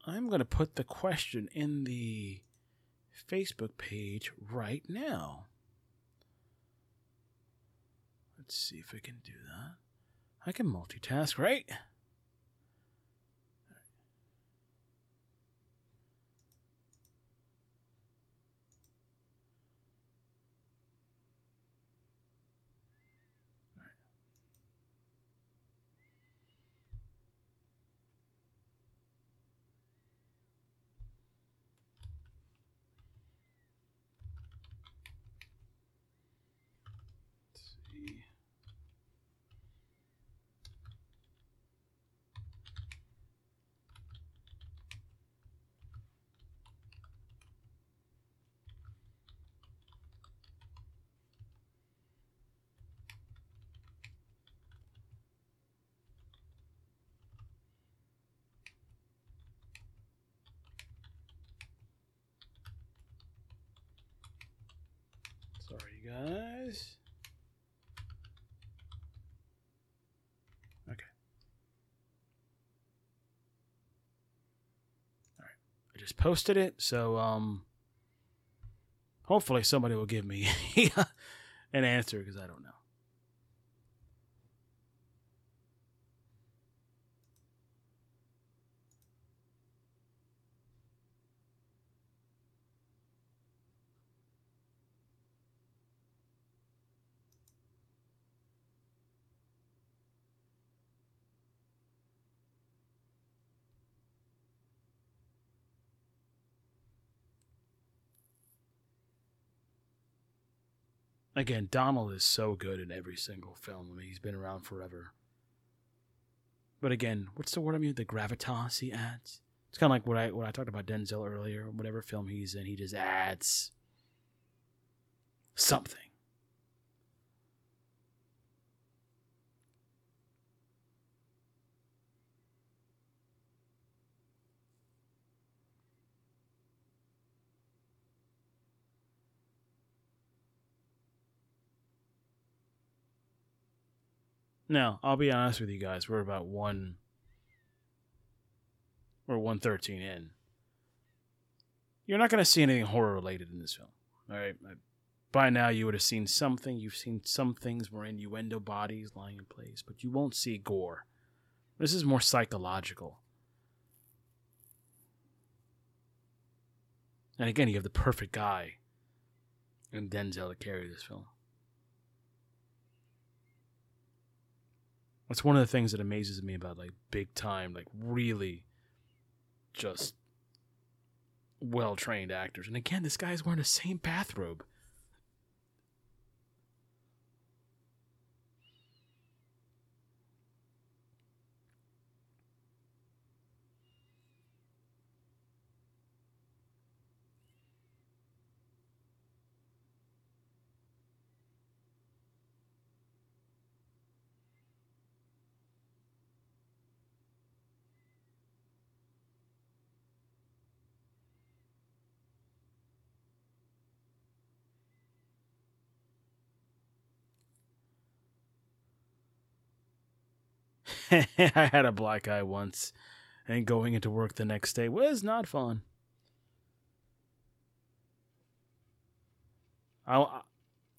I'm going to put the question in the Facebook page right now. Let's see if I can do that. I can multitask, right? guys. Okay. All right. I just posted it, so um hopefully somebody will give me an answer because I don't know. Again, Donald is so good in every single film. I mean, he's been around forever. But again, what's the word I mean? The gravitas he adds. It's kind of like what I what I talked about Denzel earlier. Whatever film he's in, he just adds something. Now, I'll be honest with you guys. We're about one. We're one thirteen in. You're not going to see anything horror related in this film. All right. By now, you would have seen something. You've seen some things where innuendo bodies lying in place, but you won't see gore. This is more psychological. And again, you have the perfect guy in Denzel to carry this film. That's one of the things that amazes me about like big time, like really just well trained actors. And again, this guy's wearing the same bathrobe. I had a black eye once, and going into work the next day was not fun. I'll,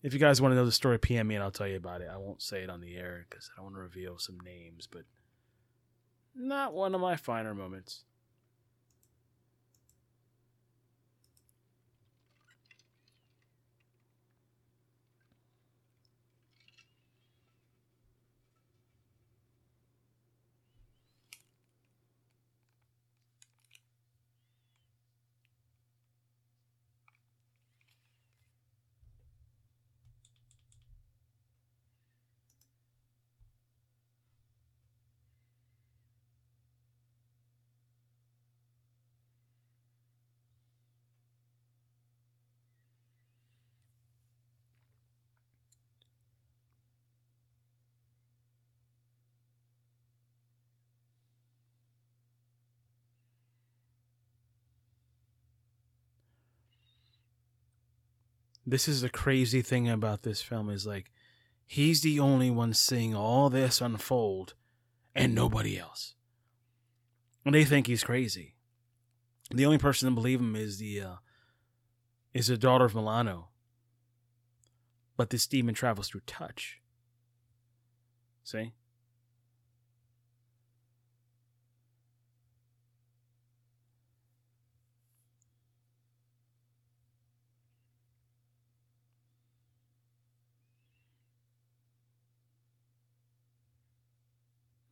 if you guys want to know the story, PM me and I'll tell you about it. I won't say it on the air because I don't want to reveal some names, but not one of my finer moments. This is the crazy thing about this film is like he's the only one seeing all this unfold and nobody else. And they think he's crazy. The only person to believe him is the uh, is the daughter of milano. But this demon travels through touch. See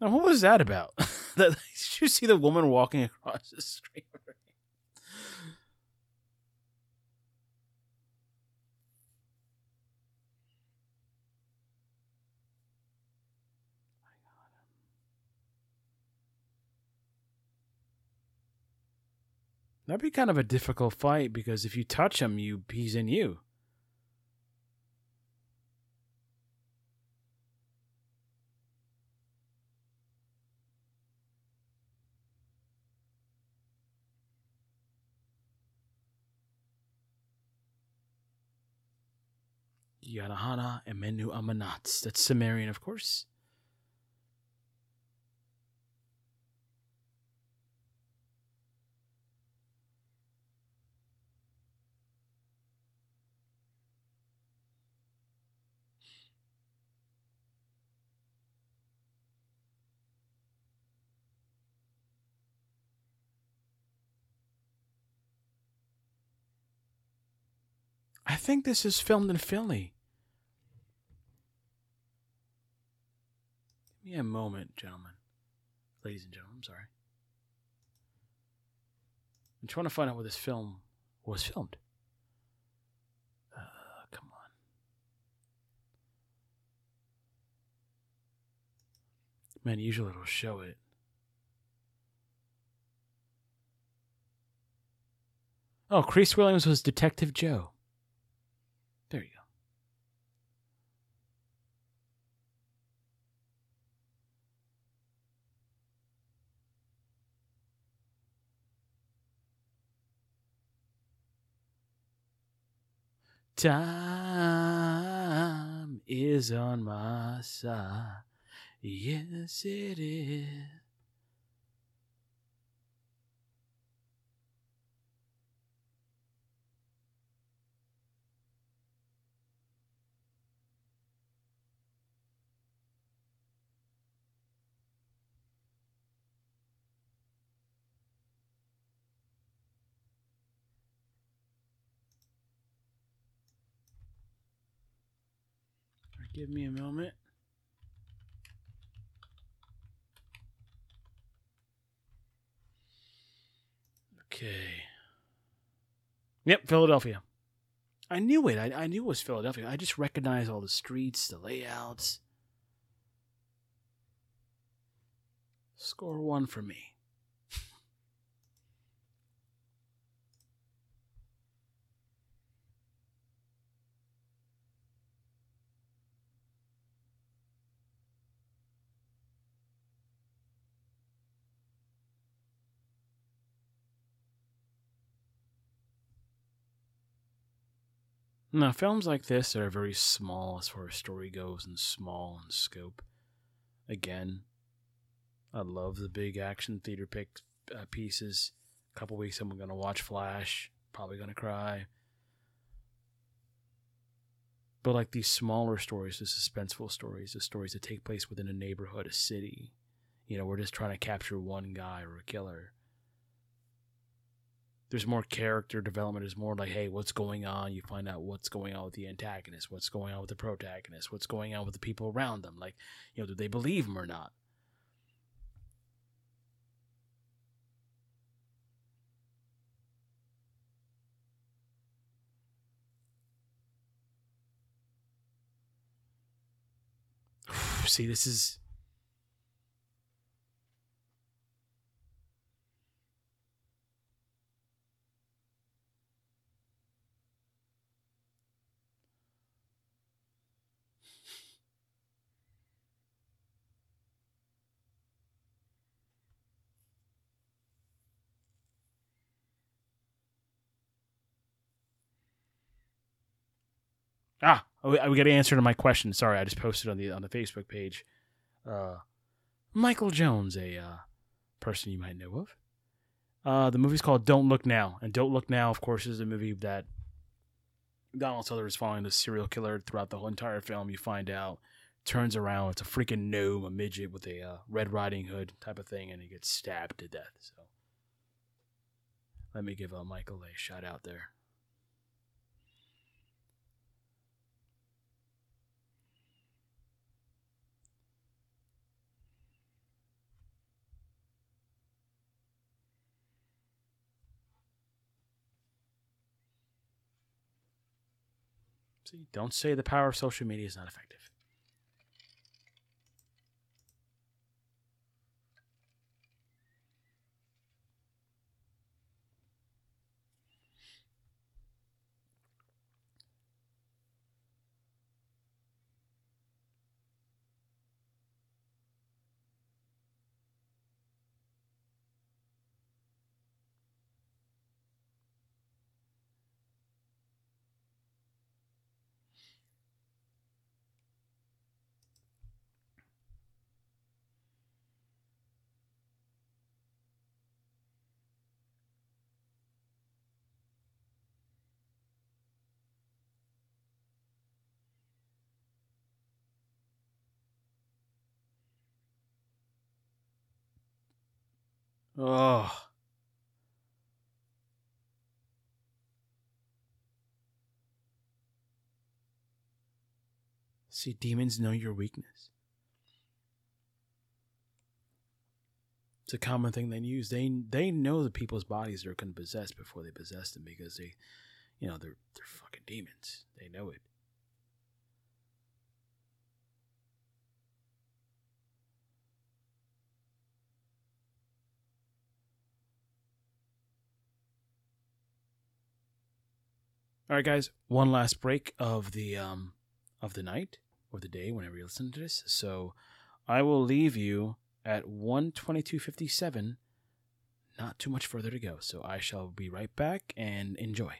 Now, what was that about? did you see the woman walking across the street? That'd be kind of a difficult fight because if you touch him, you he's in you. Yanahana Emenu Amanats. That's Sumerian, of course. I think this is filmed in Philly. Me a moment, gentlemen. Ladies and gentlemen, I'm sorry. I'm trying to find out where this film was filmed. Uh, come on. Man, usually it'll show it. Oh, Cress Williams was Detective Joe. There you go. Time is on my side. Yes, it is. Give me a moment. Okay. Yep, Philadelphia. I knew it. I, I knew it was Philadelphia. I just recognized all the streets, the layouts. Score one for me. Now, films like this are very small as far as story goes and small in scope. Again, I love the big action theater pick uh, pieces. A couple weeks I'm going to watch Flash. Probably going to cry. But like these smaller stories, the suspenseful stories, the stories that take place within a neighborhood, a city. You know, we're just trying to capture one guy or a killer there's more character development. Is more like, hey, what's going on? You find out what's going on with the antagonist, what's going on with the protagonist, what's going on with the people around them. Like, you know, do they believe him or not? See, this is Ah, we, we got an answer to my question. Sorry, I just posted on the on the Facebook page. Uh, Michael Jones, a uh, person you might know of. Uh, the movie's called Don't Look Now, and Don't Look Now, of course, is a movie that Donald Sutherland is following the serial killer throughout the whole entire film. You find out, turns around, it's a freaking gnome, a midget with a uh, Red Riding Hood type of thing, and he gets stabbed to death. So, let me give uh, Michael a shout out there. Don't say the power of social media is not effective. Oh. See, demons know your weakness. It's a common thing they use. They they know the people's bodies they're going to possess before they possess them because they, you know, they're they're fucking demons. They know it. All right, guys. One last break of the um of the night or the day, whenever you listen to this. So, I will leave you at one twenty two fifty seven. Not too much further to go. So I shall be right back and enjoy.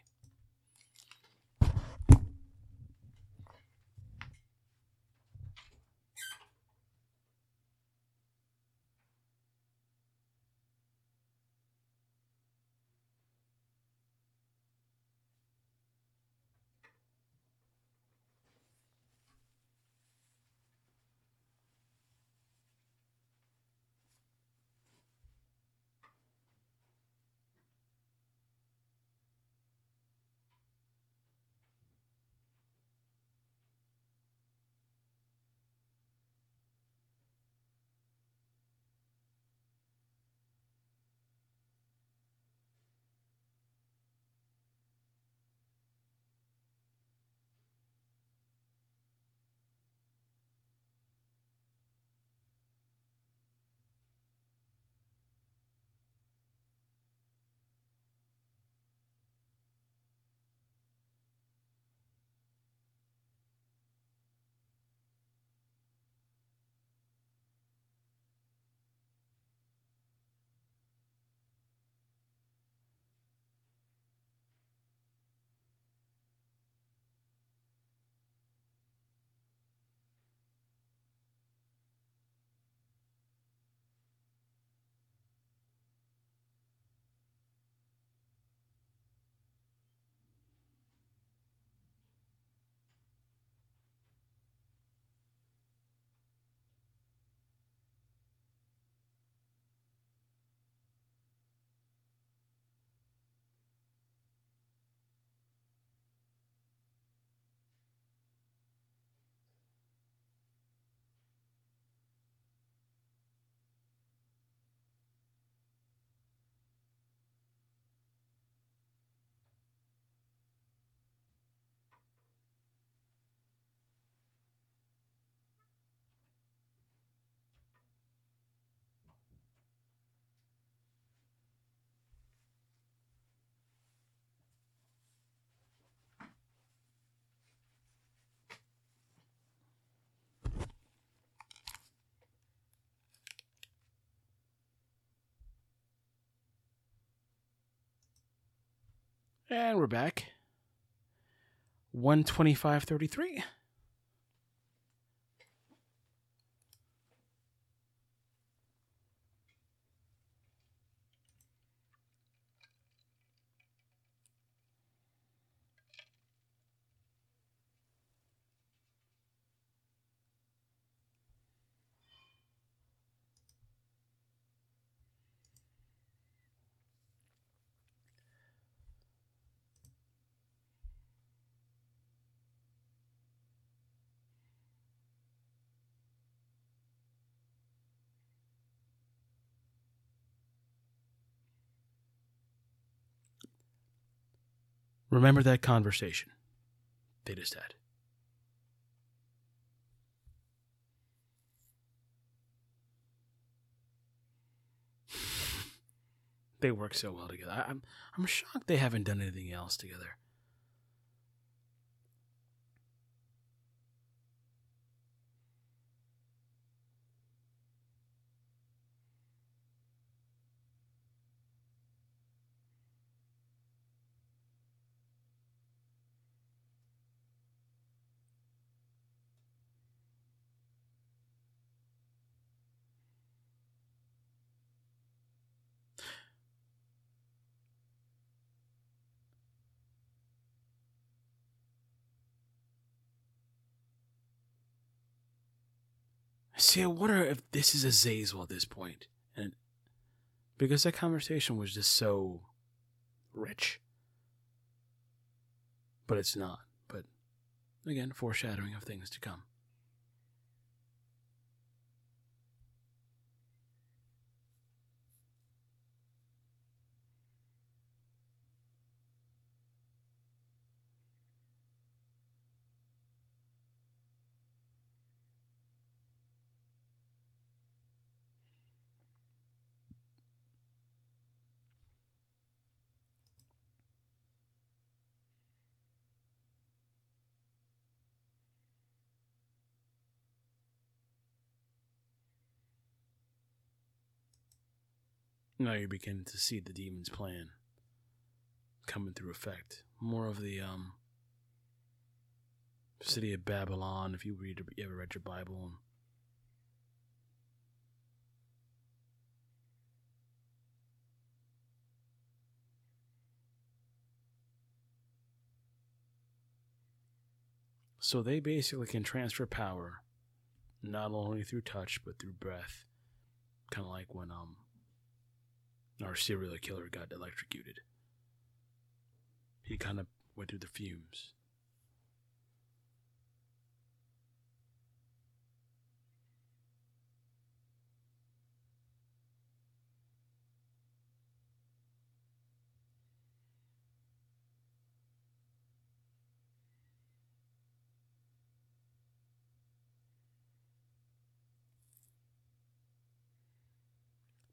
And we're back. 125.33. Remember that conversation they just had. they work so well together. I, I'm I'm shocked they haven't done anything else together. See, I wonder if this is Azazel at this point. And because that conversation was just so rich. But it's not. But again, foreshadowing of things to come. Now you're beginning to see the demon's plan coming through effect. More of the um, city of Babylon. If you read, you ever read your Bible, So they basically can transfer power not only through touch but through breath. Kind of like when um our serial killer got electrocuted. He kind of went through the fumes.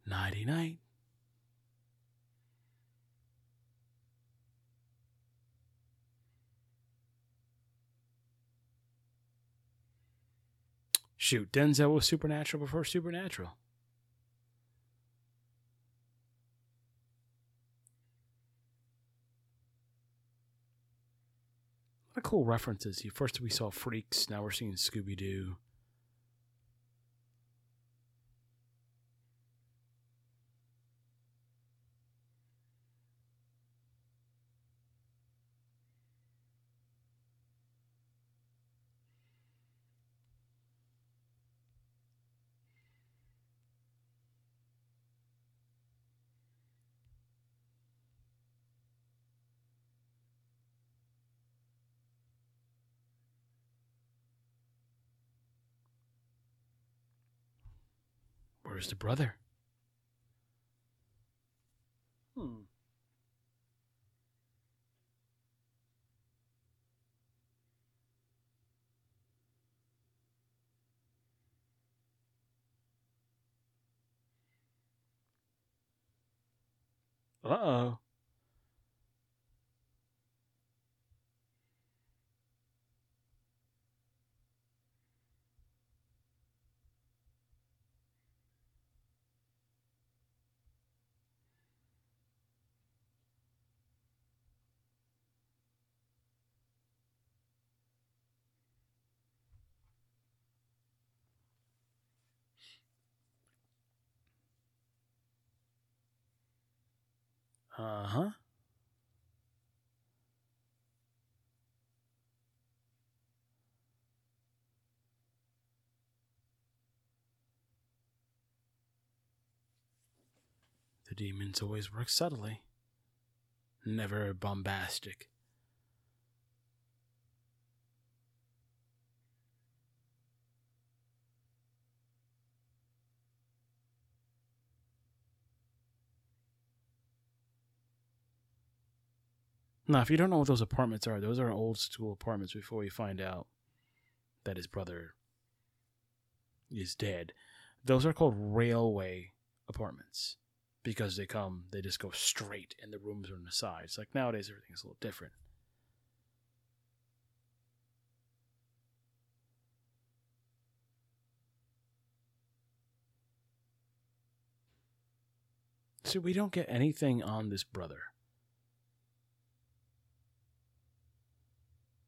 Nighty night. Shoot, Denzel was supernatural before supernatural. What a cool references. First we saw Freaks, now we're seeing Scooby Doo. Where's the brother? Hmm. Uh oh. Uh huh. The demons always work subtly, never bombastic. Now, if you don't know what those apartments are, those are old school apartments before we find out that his brother is dead. Those are called railway apartments because they come, they just go straight and the rooms are on the sides. Like nowadays, everything's a little different. So we don't get anything on this brother.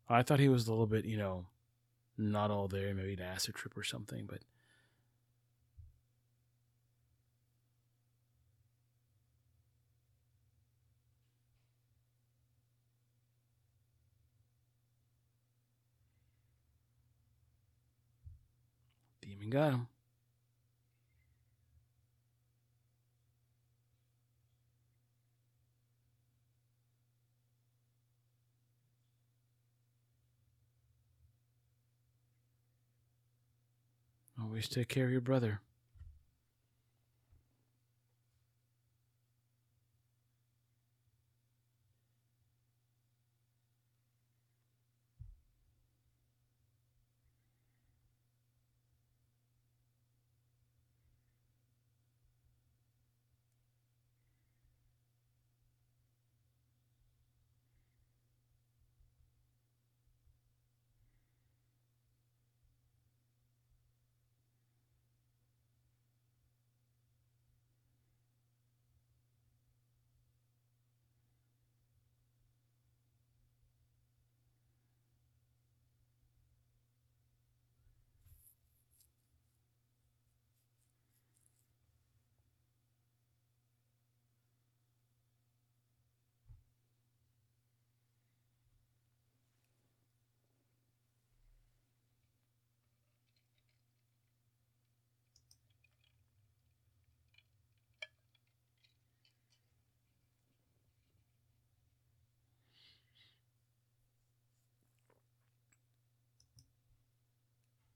I thought he was a little bit, you know, not all there, maybe an acid trip or something, but Demon got him. Always take care of your brother.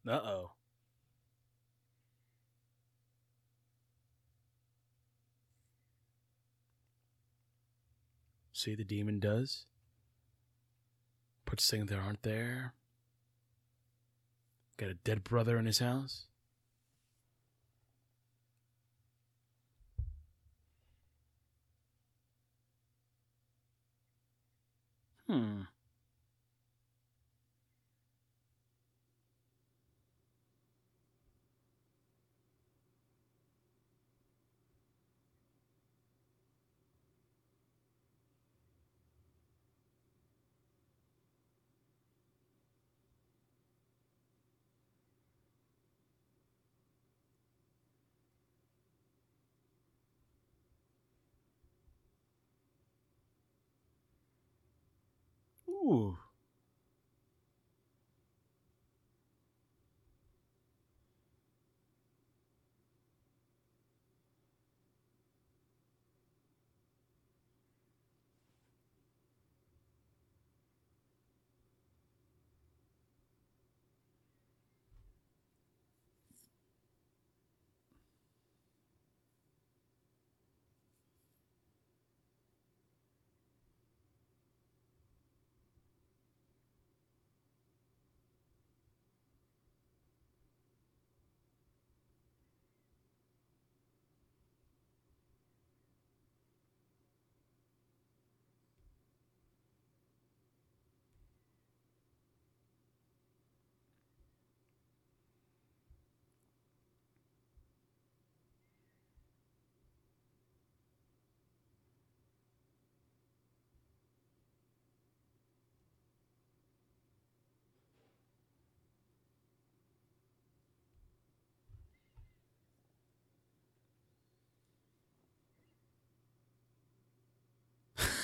Uh oh. See the demon does? Puts things that aren't there. Got a dead brother in his house. Hmm. Ooh.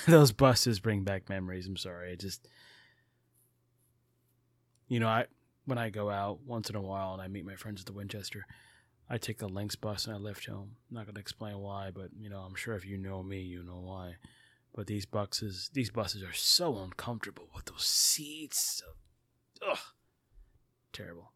Those buses bring back memories. I'm sorry. I just, you know, I when I go out once in a while and I meet my friends at the Winchester, I take the Lynx bus and I lift home. I'm not gonna explain why, but you know, I'm sure if you know me, you know why. But these buses, these buses are so uncomfortable with those seats. Ugh, terrible.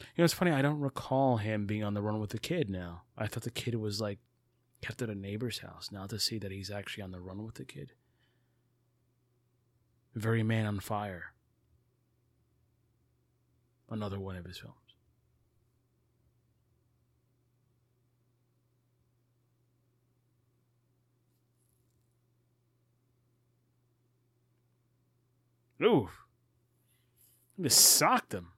You know, it's funny. I don't recall him being on the run with the kid. Now, I thought the kid was like kept at a neighbor's house. Now to see that he's actually on the run with the kid, very man on fire. Another one of his films. Ooh. Just socked him.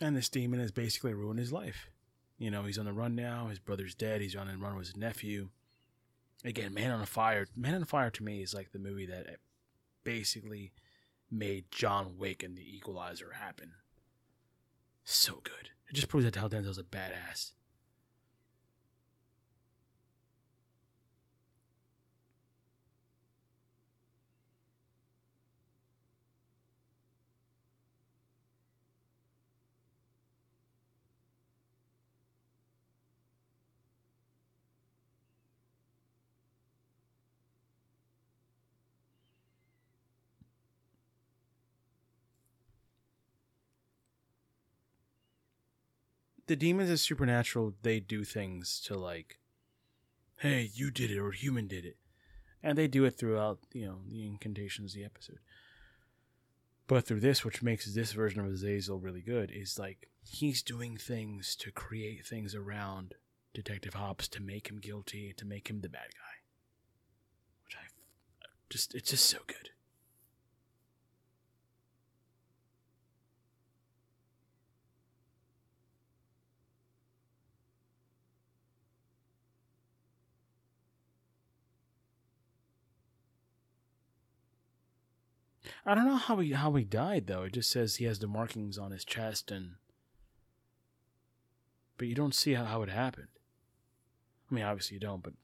And this demon has basically ruined his life. You know, he's on the run now. His brother's dead. He's on the run with his nephew. Again, Man on Fire. Man on Fire to me is like the movie that basically made John Wick and the Equalizer happen. So good. It just proves that Hal Denzel's a badass. The demons is supernatural. They do things to like, hey, you did it or human did it, and they do it throughout you know the incantations of the episode. But through this, which makes this version of Azazel really good, is like he's doing things to create things around Detective Hobbes to make him guilty, to make him the bad guy. Which I just, it's just so good. I don't know how he how he died though. It just says he has the markings on his chest and but you don't see how, how it happened. I mean obviously you don't, but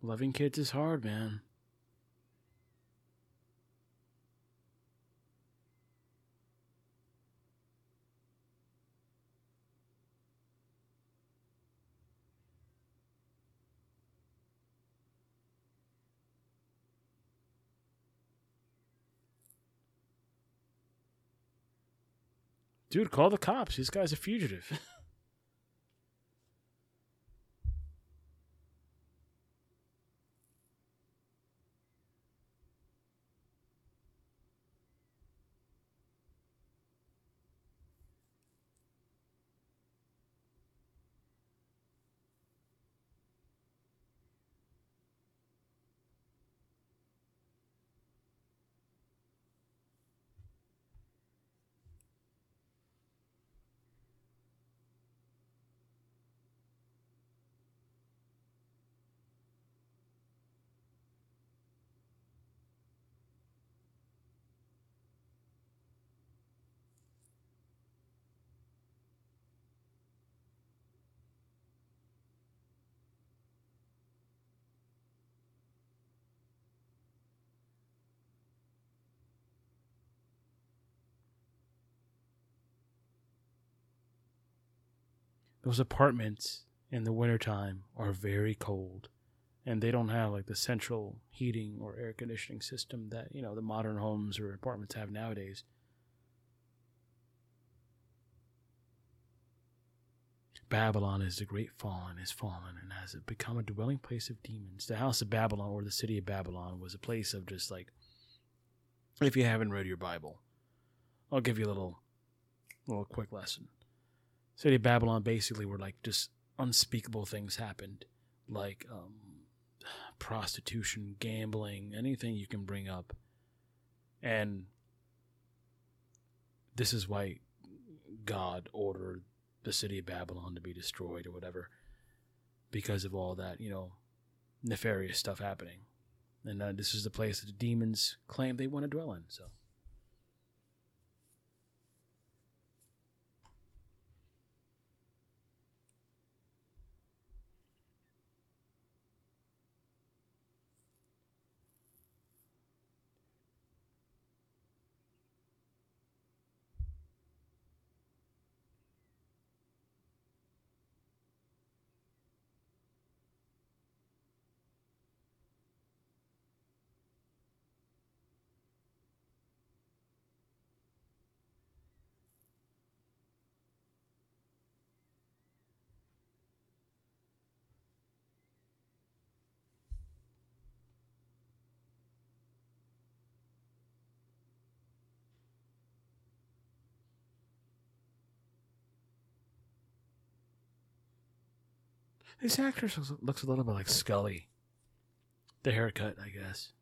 Loving kids is hard, man. Dude, call the cops. This guy's a fugitive. those apartments in the wintertime are very cold and they don't have like the central heating or air conditioning system that you know the modern homes or apartments have nowadays Babylon is the great fallen is fallen and has become a dwelling place of demons. The house of Babylon or the city of Babylon was a place of just like if you haven't read your Bible, I'll give you a little little quick lesson city of Babylon basically where like just unspeakable things happened, like um, prostitution, gambling, anything you can bring up, and this is why God ordered the city of Babylon to be destroyed or whatever, because of all that you know nefarious stuff happening, and uh, this is the place that the demons claim they want to dwell in. So. This actress looks a little bit like Scully The haircut, I guess.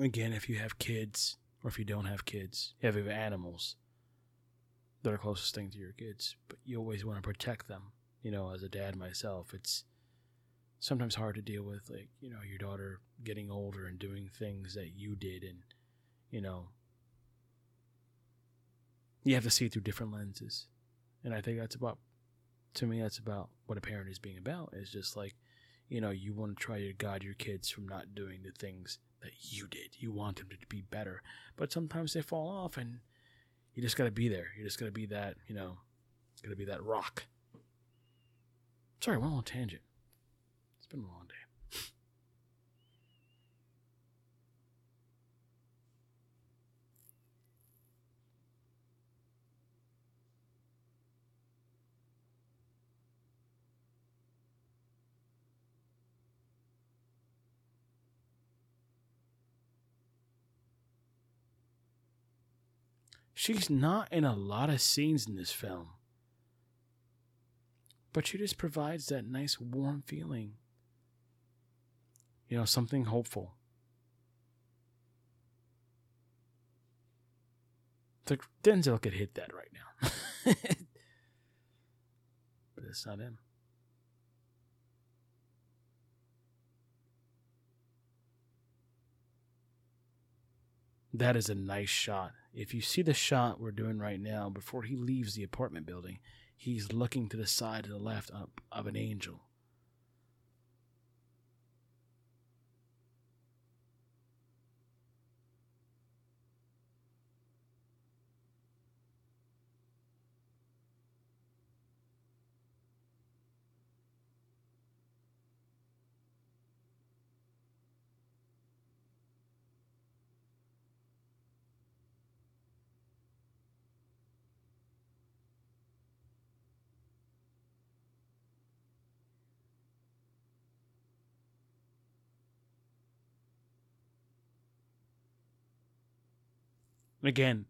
Again, if you have kids, or if you don't have kids, if you have animals, that are closest thing to your kids, but you always want to protect them. You know, as a dad myself, it's sometimes hard to deal with, like, you know, your daughter getting older and doing things that you did, and, you know, you have to see it through different lenses. And I think that's about, to me, that's about what a parent is being about, is just like, you know, you want to try to guide your kids from not doing the things that you did. You want them to be better, but sometimes they fall off, and you just got to be there. You just got to be that, you know, got to be that rock. Sorry, went on a tangent. It's been a long day. She's not in a lot of scenes in this film. But she just provides that nice warm feeling. You know, something hopeful. Like Denzel could hit that right now. but it's not him. That is a nice shot. If you see the shot we're doing right now, before he leaves the apartment building, he's looking to the side to the left of, of an angel. Again,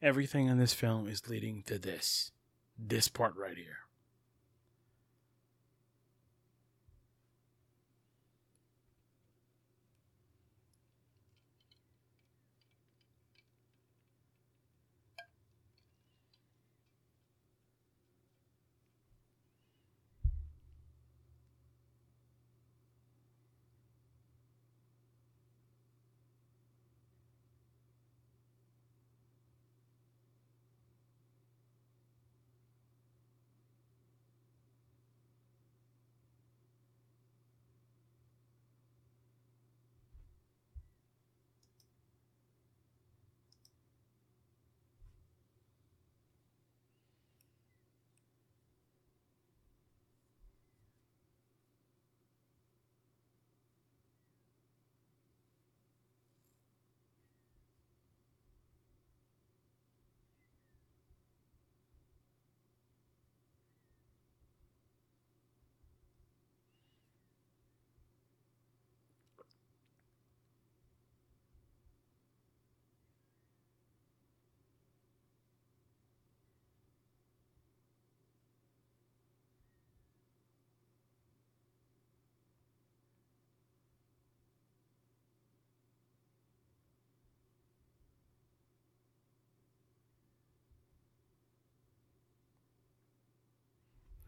everything in this film is leading to this. This part right here.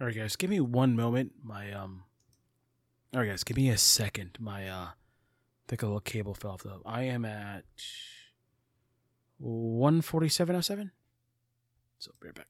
All right, guys, give me one moment. My um. All right, guys, give me a second. My uh, I think a little cable fell off. Though I am at one forty-seven oh seven. So be right back.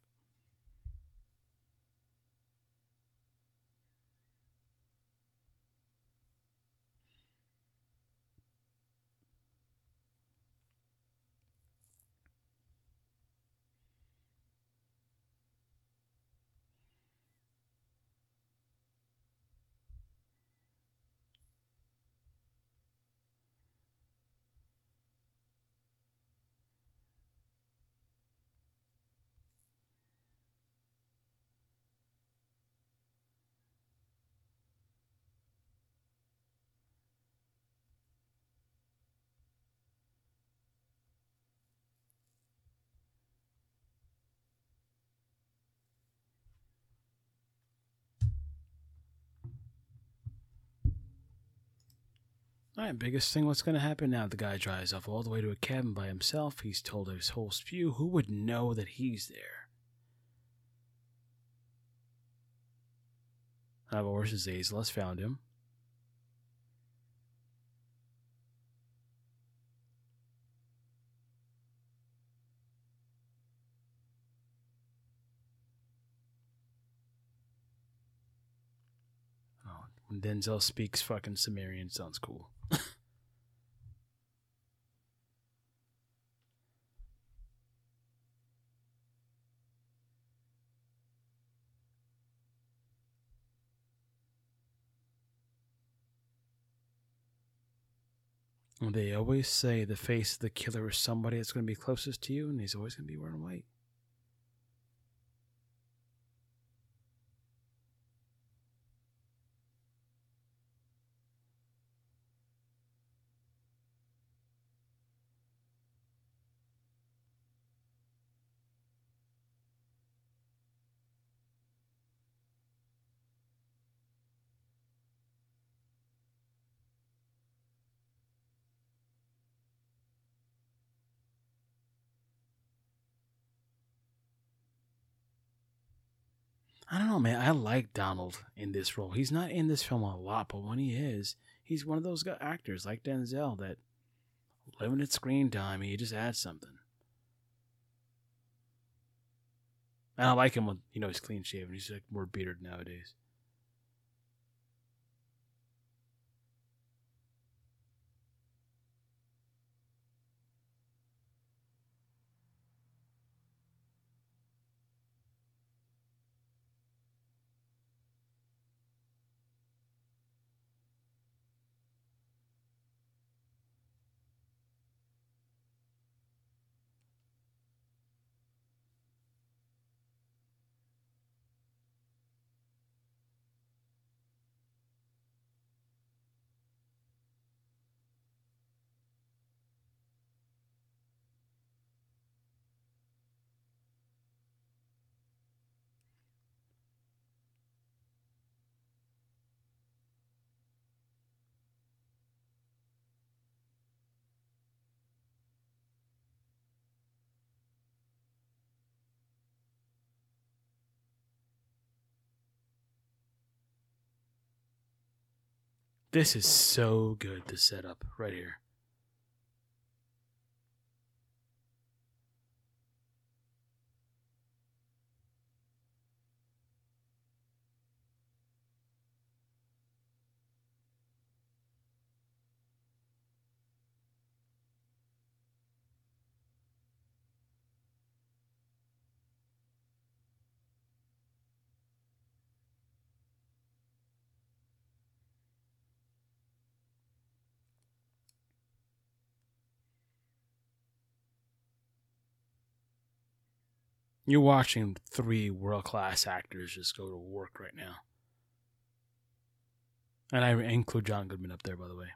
All right, biggest thing. What's going to happen now? The guy drives off all the way to a cabin by himself. He's told his whole spew. Who would know that he's there? Course, Zazel has found him. Denzel speaks fucking Sumerian, sounds cool. They always say the face of the killer is somebody that's going to be closest to you, and he's always going to be wearing white. Know, man. I like Donald in this role. He's not in this film a lot, but when he is, he's one of those actors like Denzel that limited screen time, he just adds something. And I like him when you know he's clean shaven. He's like more bearded nowadays. This is so good, the setup right here. You're watching three world class actors just go to work right now. And I include John Goodman up there, by the way.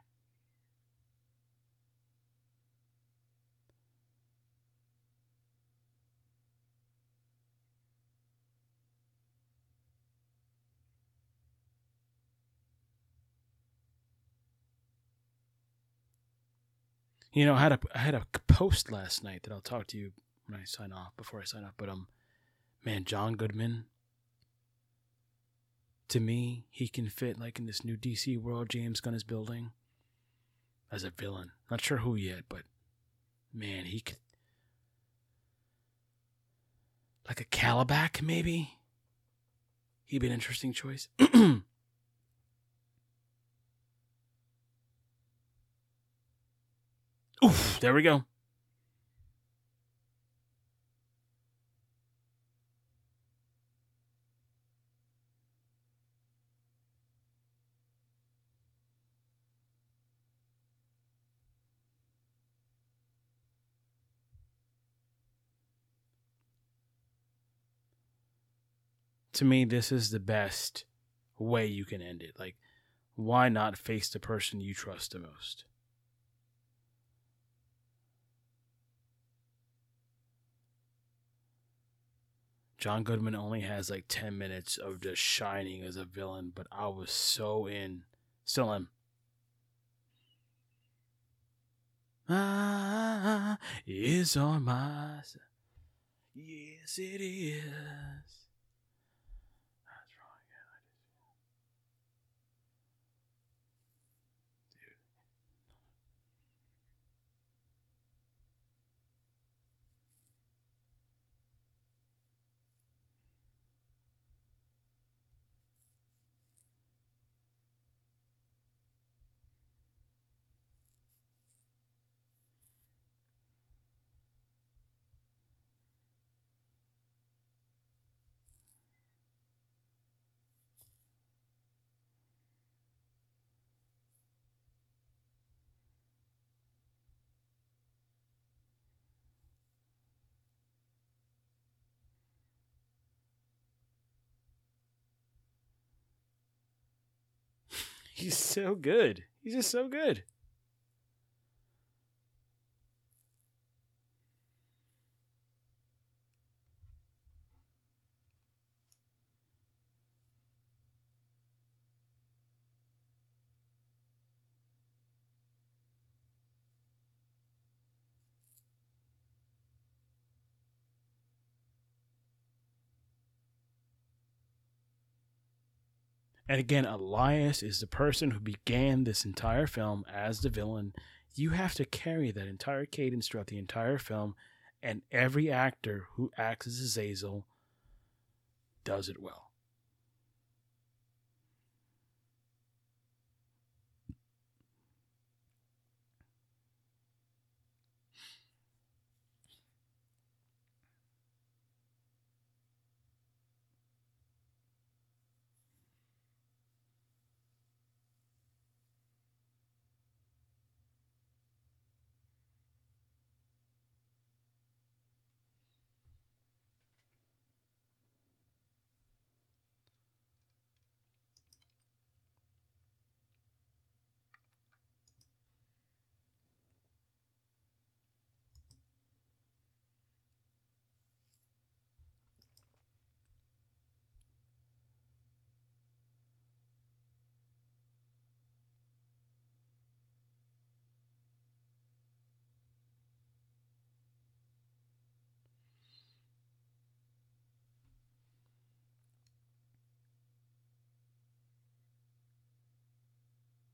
You know, I had a I had a post last night that I'll talk to you when I sign off before I sign off. But um, man, John Goodman. To me, he can fit like in this new DC world James Gunn is building as a villain. Not sure who yet, but man, he could like a Kalibak maybe. He'd be an interesting choice. Oof, there we go. To me, this is the best way you can end it. Like, why not face the person you trust the most? John Goodman only has like 10 minutes of just shining as a villain, but I was so in. Still am. ah, is on my. Yes, it is. That's wrong. He's so good. He's just so good. And again, Elias is the person who began this entire film as the villain. You have to carry that entire cadence throughout the entire film, and every actor who acts as Azazel does it well.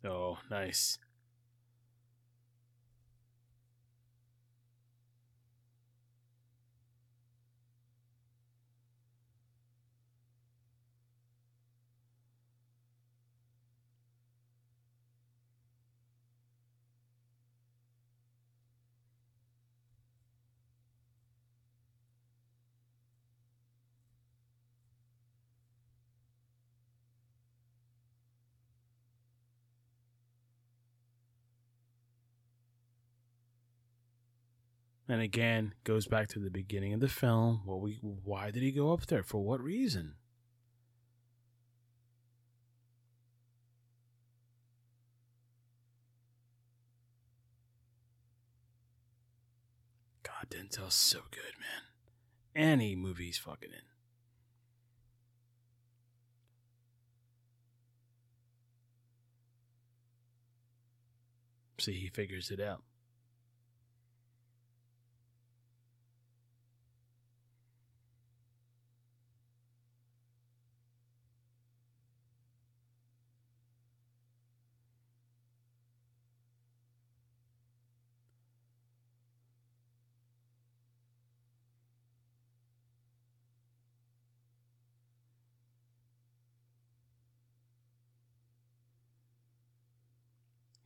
Oh, nice. And again, goes back to the beginning of the film. Well, we why did he go up there? For what reason? God, Denzel's so good, man. Any movie he's fucking in. See, he figures it out.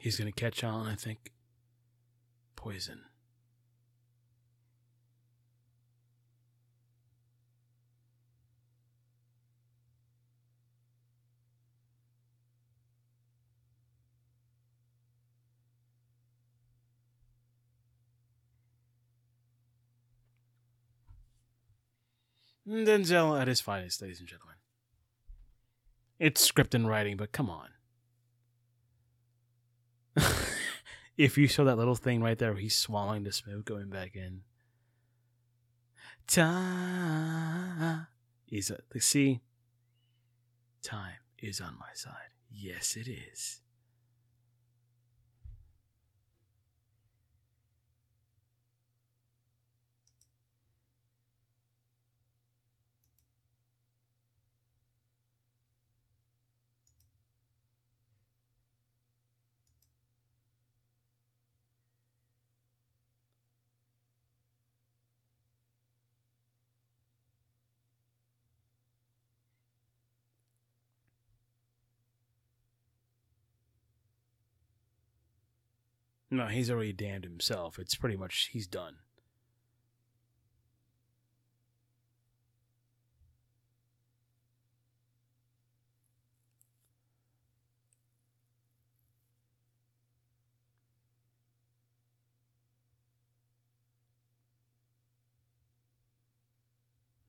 He's going to catch on, I think. Poison. Denzel at his finest, ladies and gentlemen. It's script and writing, but come on. if you saw that little thing right there, he's swallowing the smoke going back in. Time is a, see. Time is on my side. Yes, it is. No, he's already damned himself. It's pretty much he's done.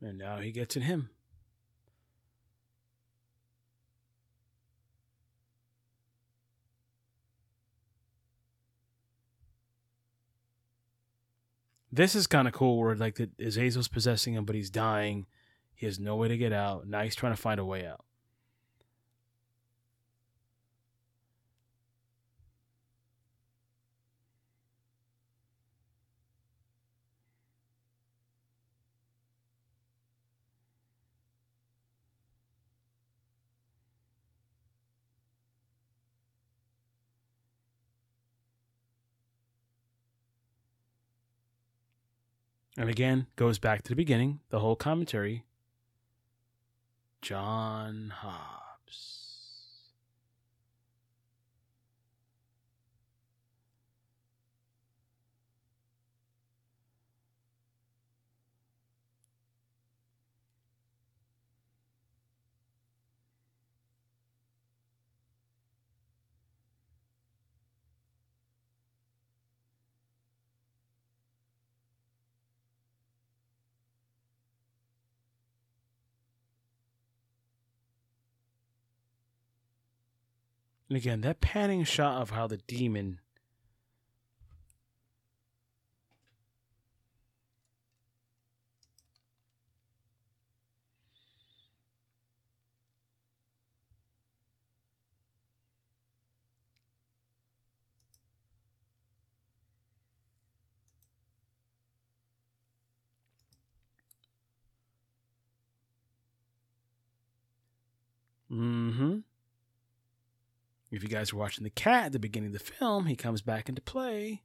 And now he gets in him. This is kind of cool where like the Azazel's possessing him, but he's dying. He has no way to get out. Now he's trying to find a way out. And again, goes back to the beginning, the whole commentary. John Hobbes. And again, that panning shot of how the demon If you guys were watching the cat at the beginning of the film, he comes back into play.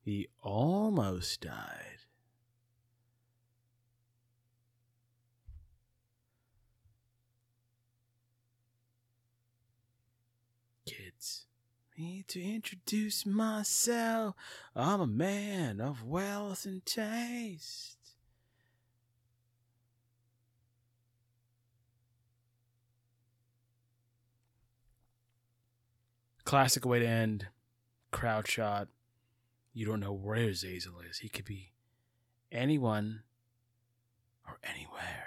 He almost died. Kids, me to introduce myself. I'm a man of wealth and taste. Classic way to end. Crowd shot. You don't know where Zazel is. He could be anyone or anywhere.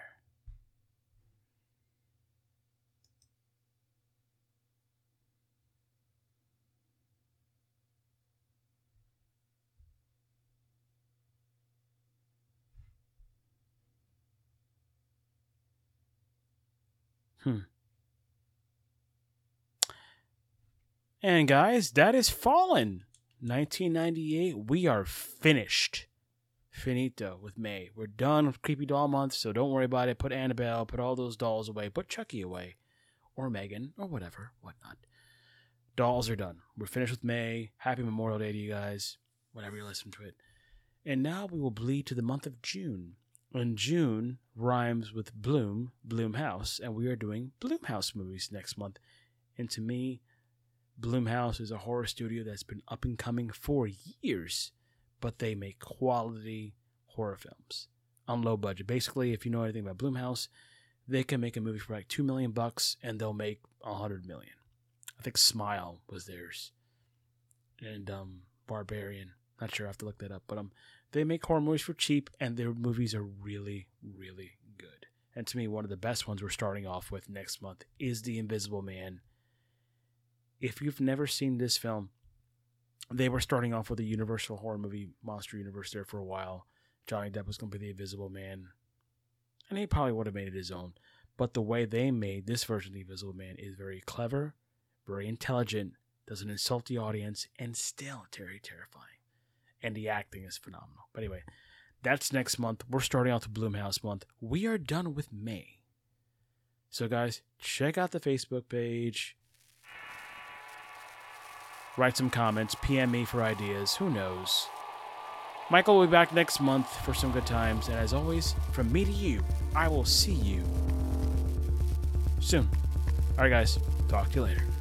Hmm. And guys, that is Fallen. 1998. We are finished. Finito with May. We're done with Creepy Doll Month, so don't worry about it. Put Annabelle, put all those dolls away, put Chucky away, or Megan, or whatever, whatnot. Dolls are done. We're finished with May. Happy Memorial Day to you guys, whenever you listen to it. And now we will bleed to the month of June. And June rhymes with Bloom, Blumhouse, and we are doing Blumhouse movies next month. And to me, Blumhouse is a horror studio that's been up and coming for years, but they make quality horror films on low budget. Basically, if you know anything about Blumhouse, they can make a movie for like two million bucks and they'll make a hundred million. I think Smile was theirs, and um, Barbarian. Not sure. I have to look that up, but um, they make horror movies for cheap, and their movies are really, really good. And to me, one of the best ones we're starting off with next month is The Invisible Man if you've never seen this film, they were starting off with a Universal horror movie, Monster Universe, there for a while. Johnny Depp was going to be the Invisible Man, and he probably would have made it his own. But the way they made this version of the Invisible Man is very clever, very intelligent, doesn't insult the audience, and still very terrifying. And the acting is phenomenal. But anyway, that's next month. We're starting out the Blumhouse month. We are done with May. So, guys, check out the Facebook page write some comments, PM me for ideas. Who knows? Michael will be back next month for some good times. And as always, from me to you, I will see you soon. All right, guys. Talk to you later.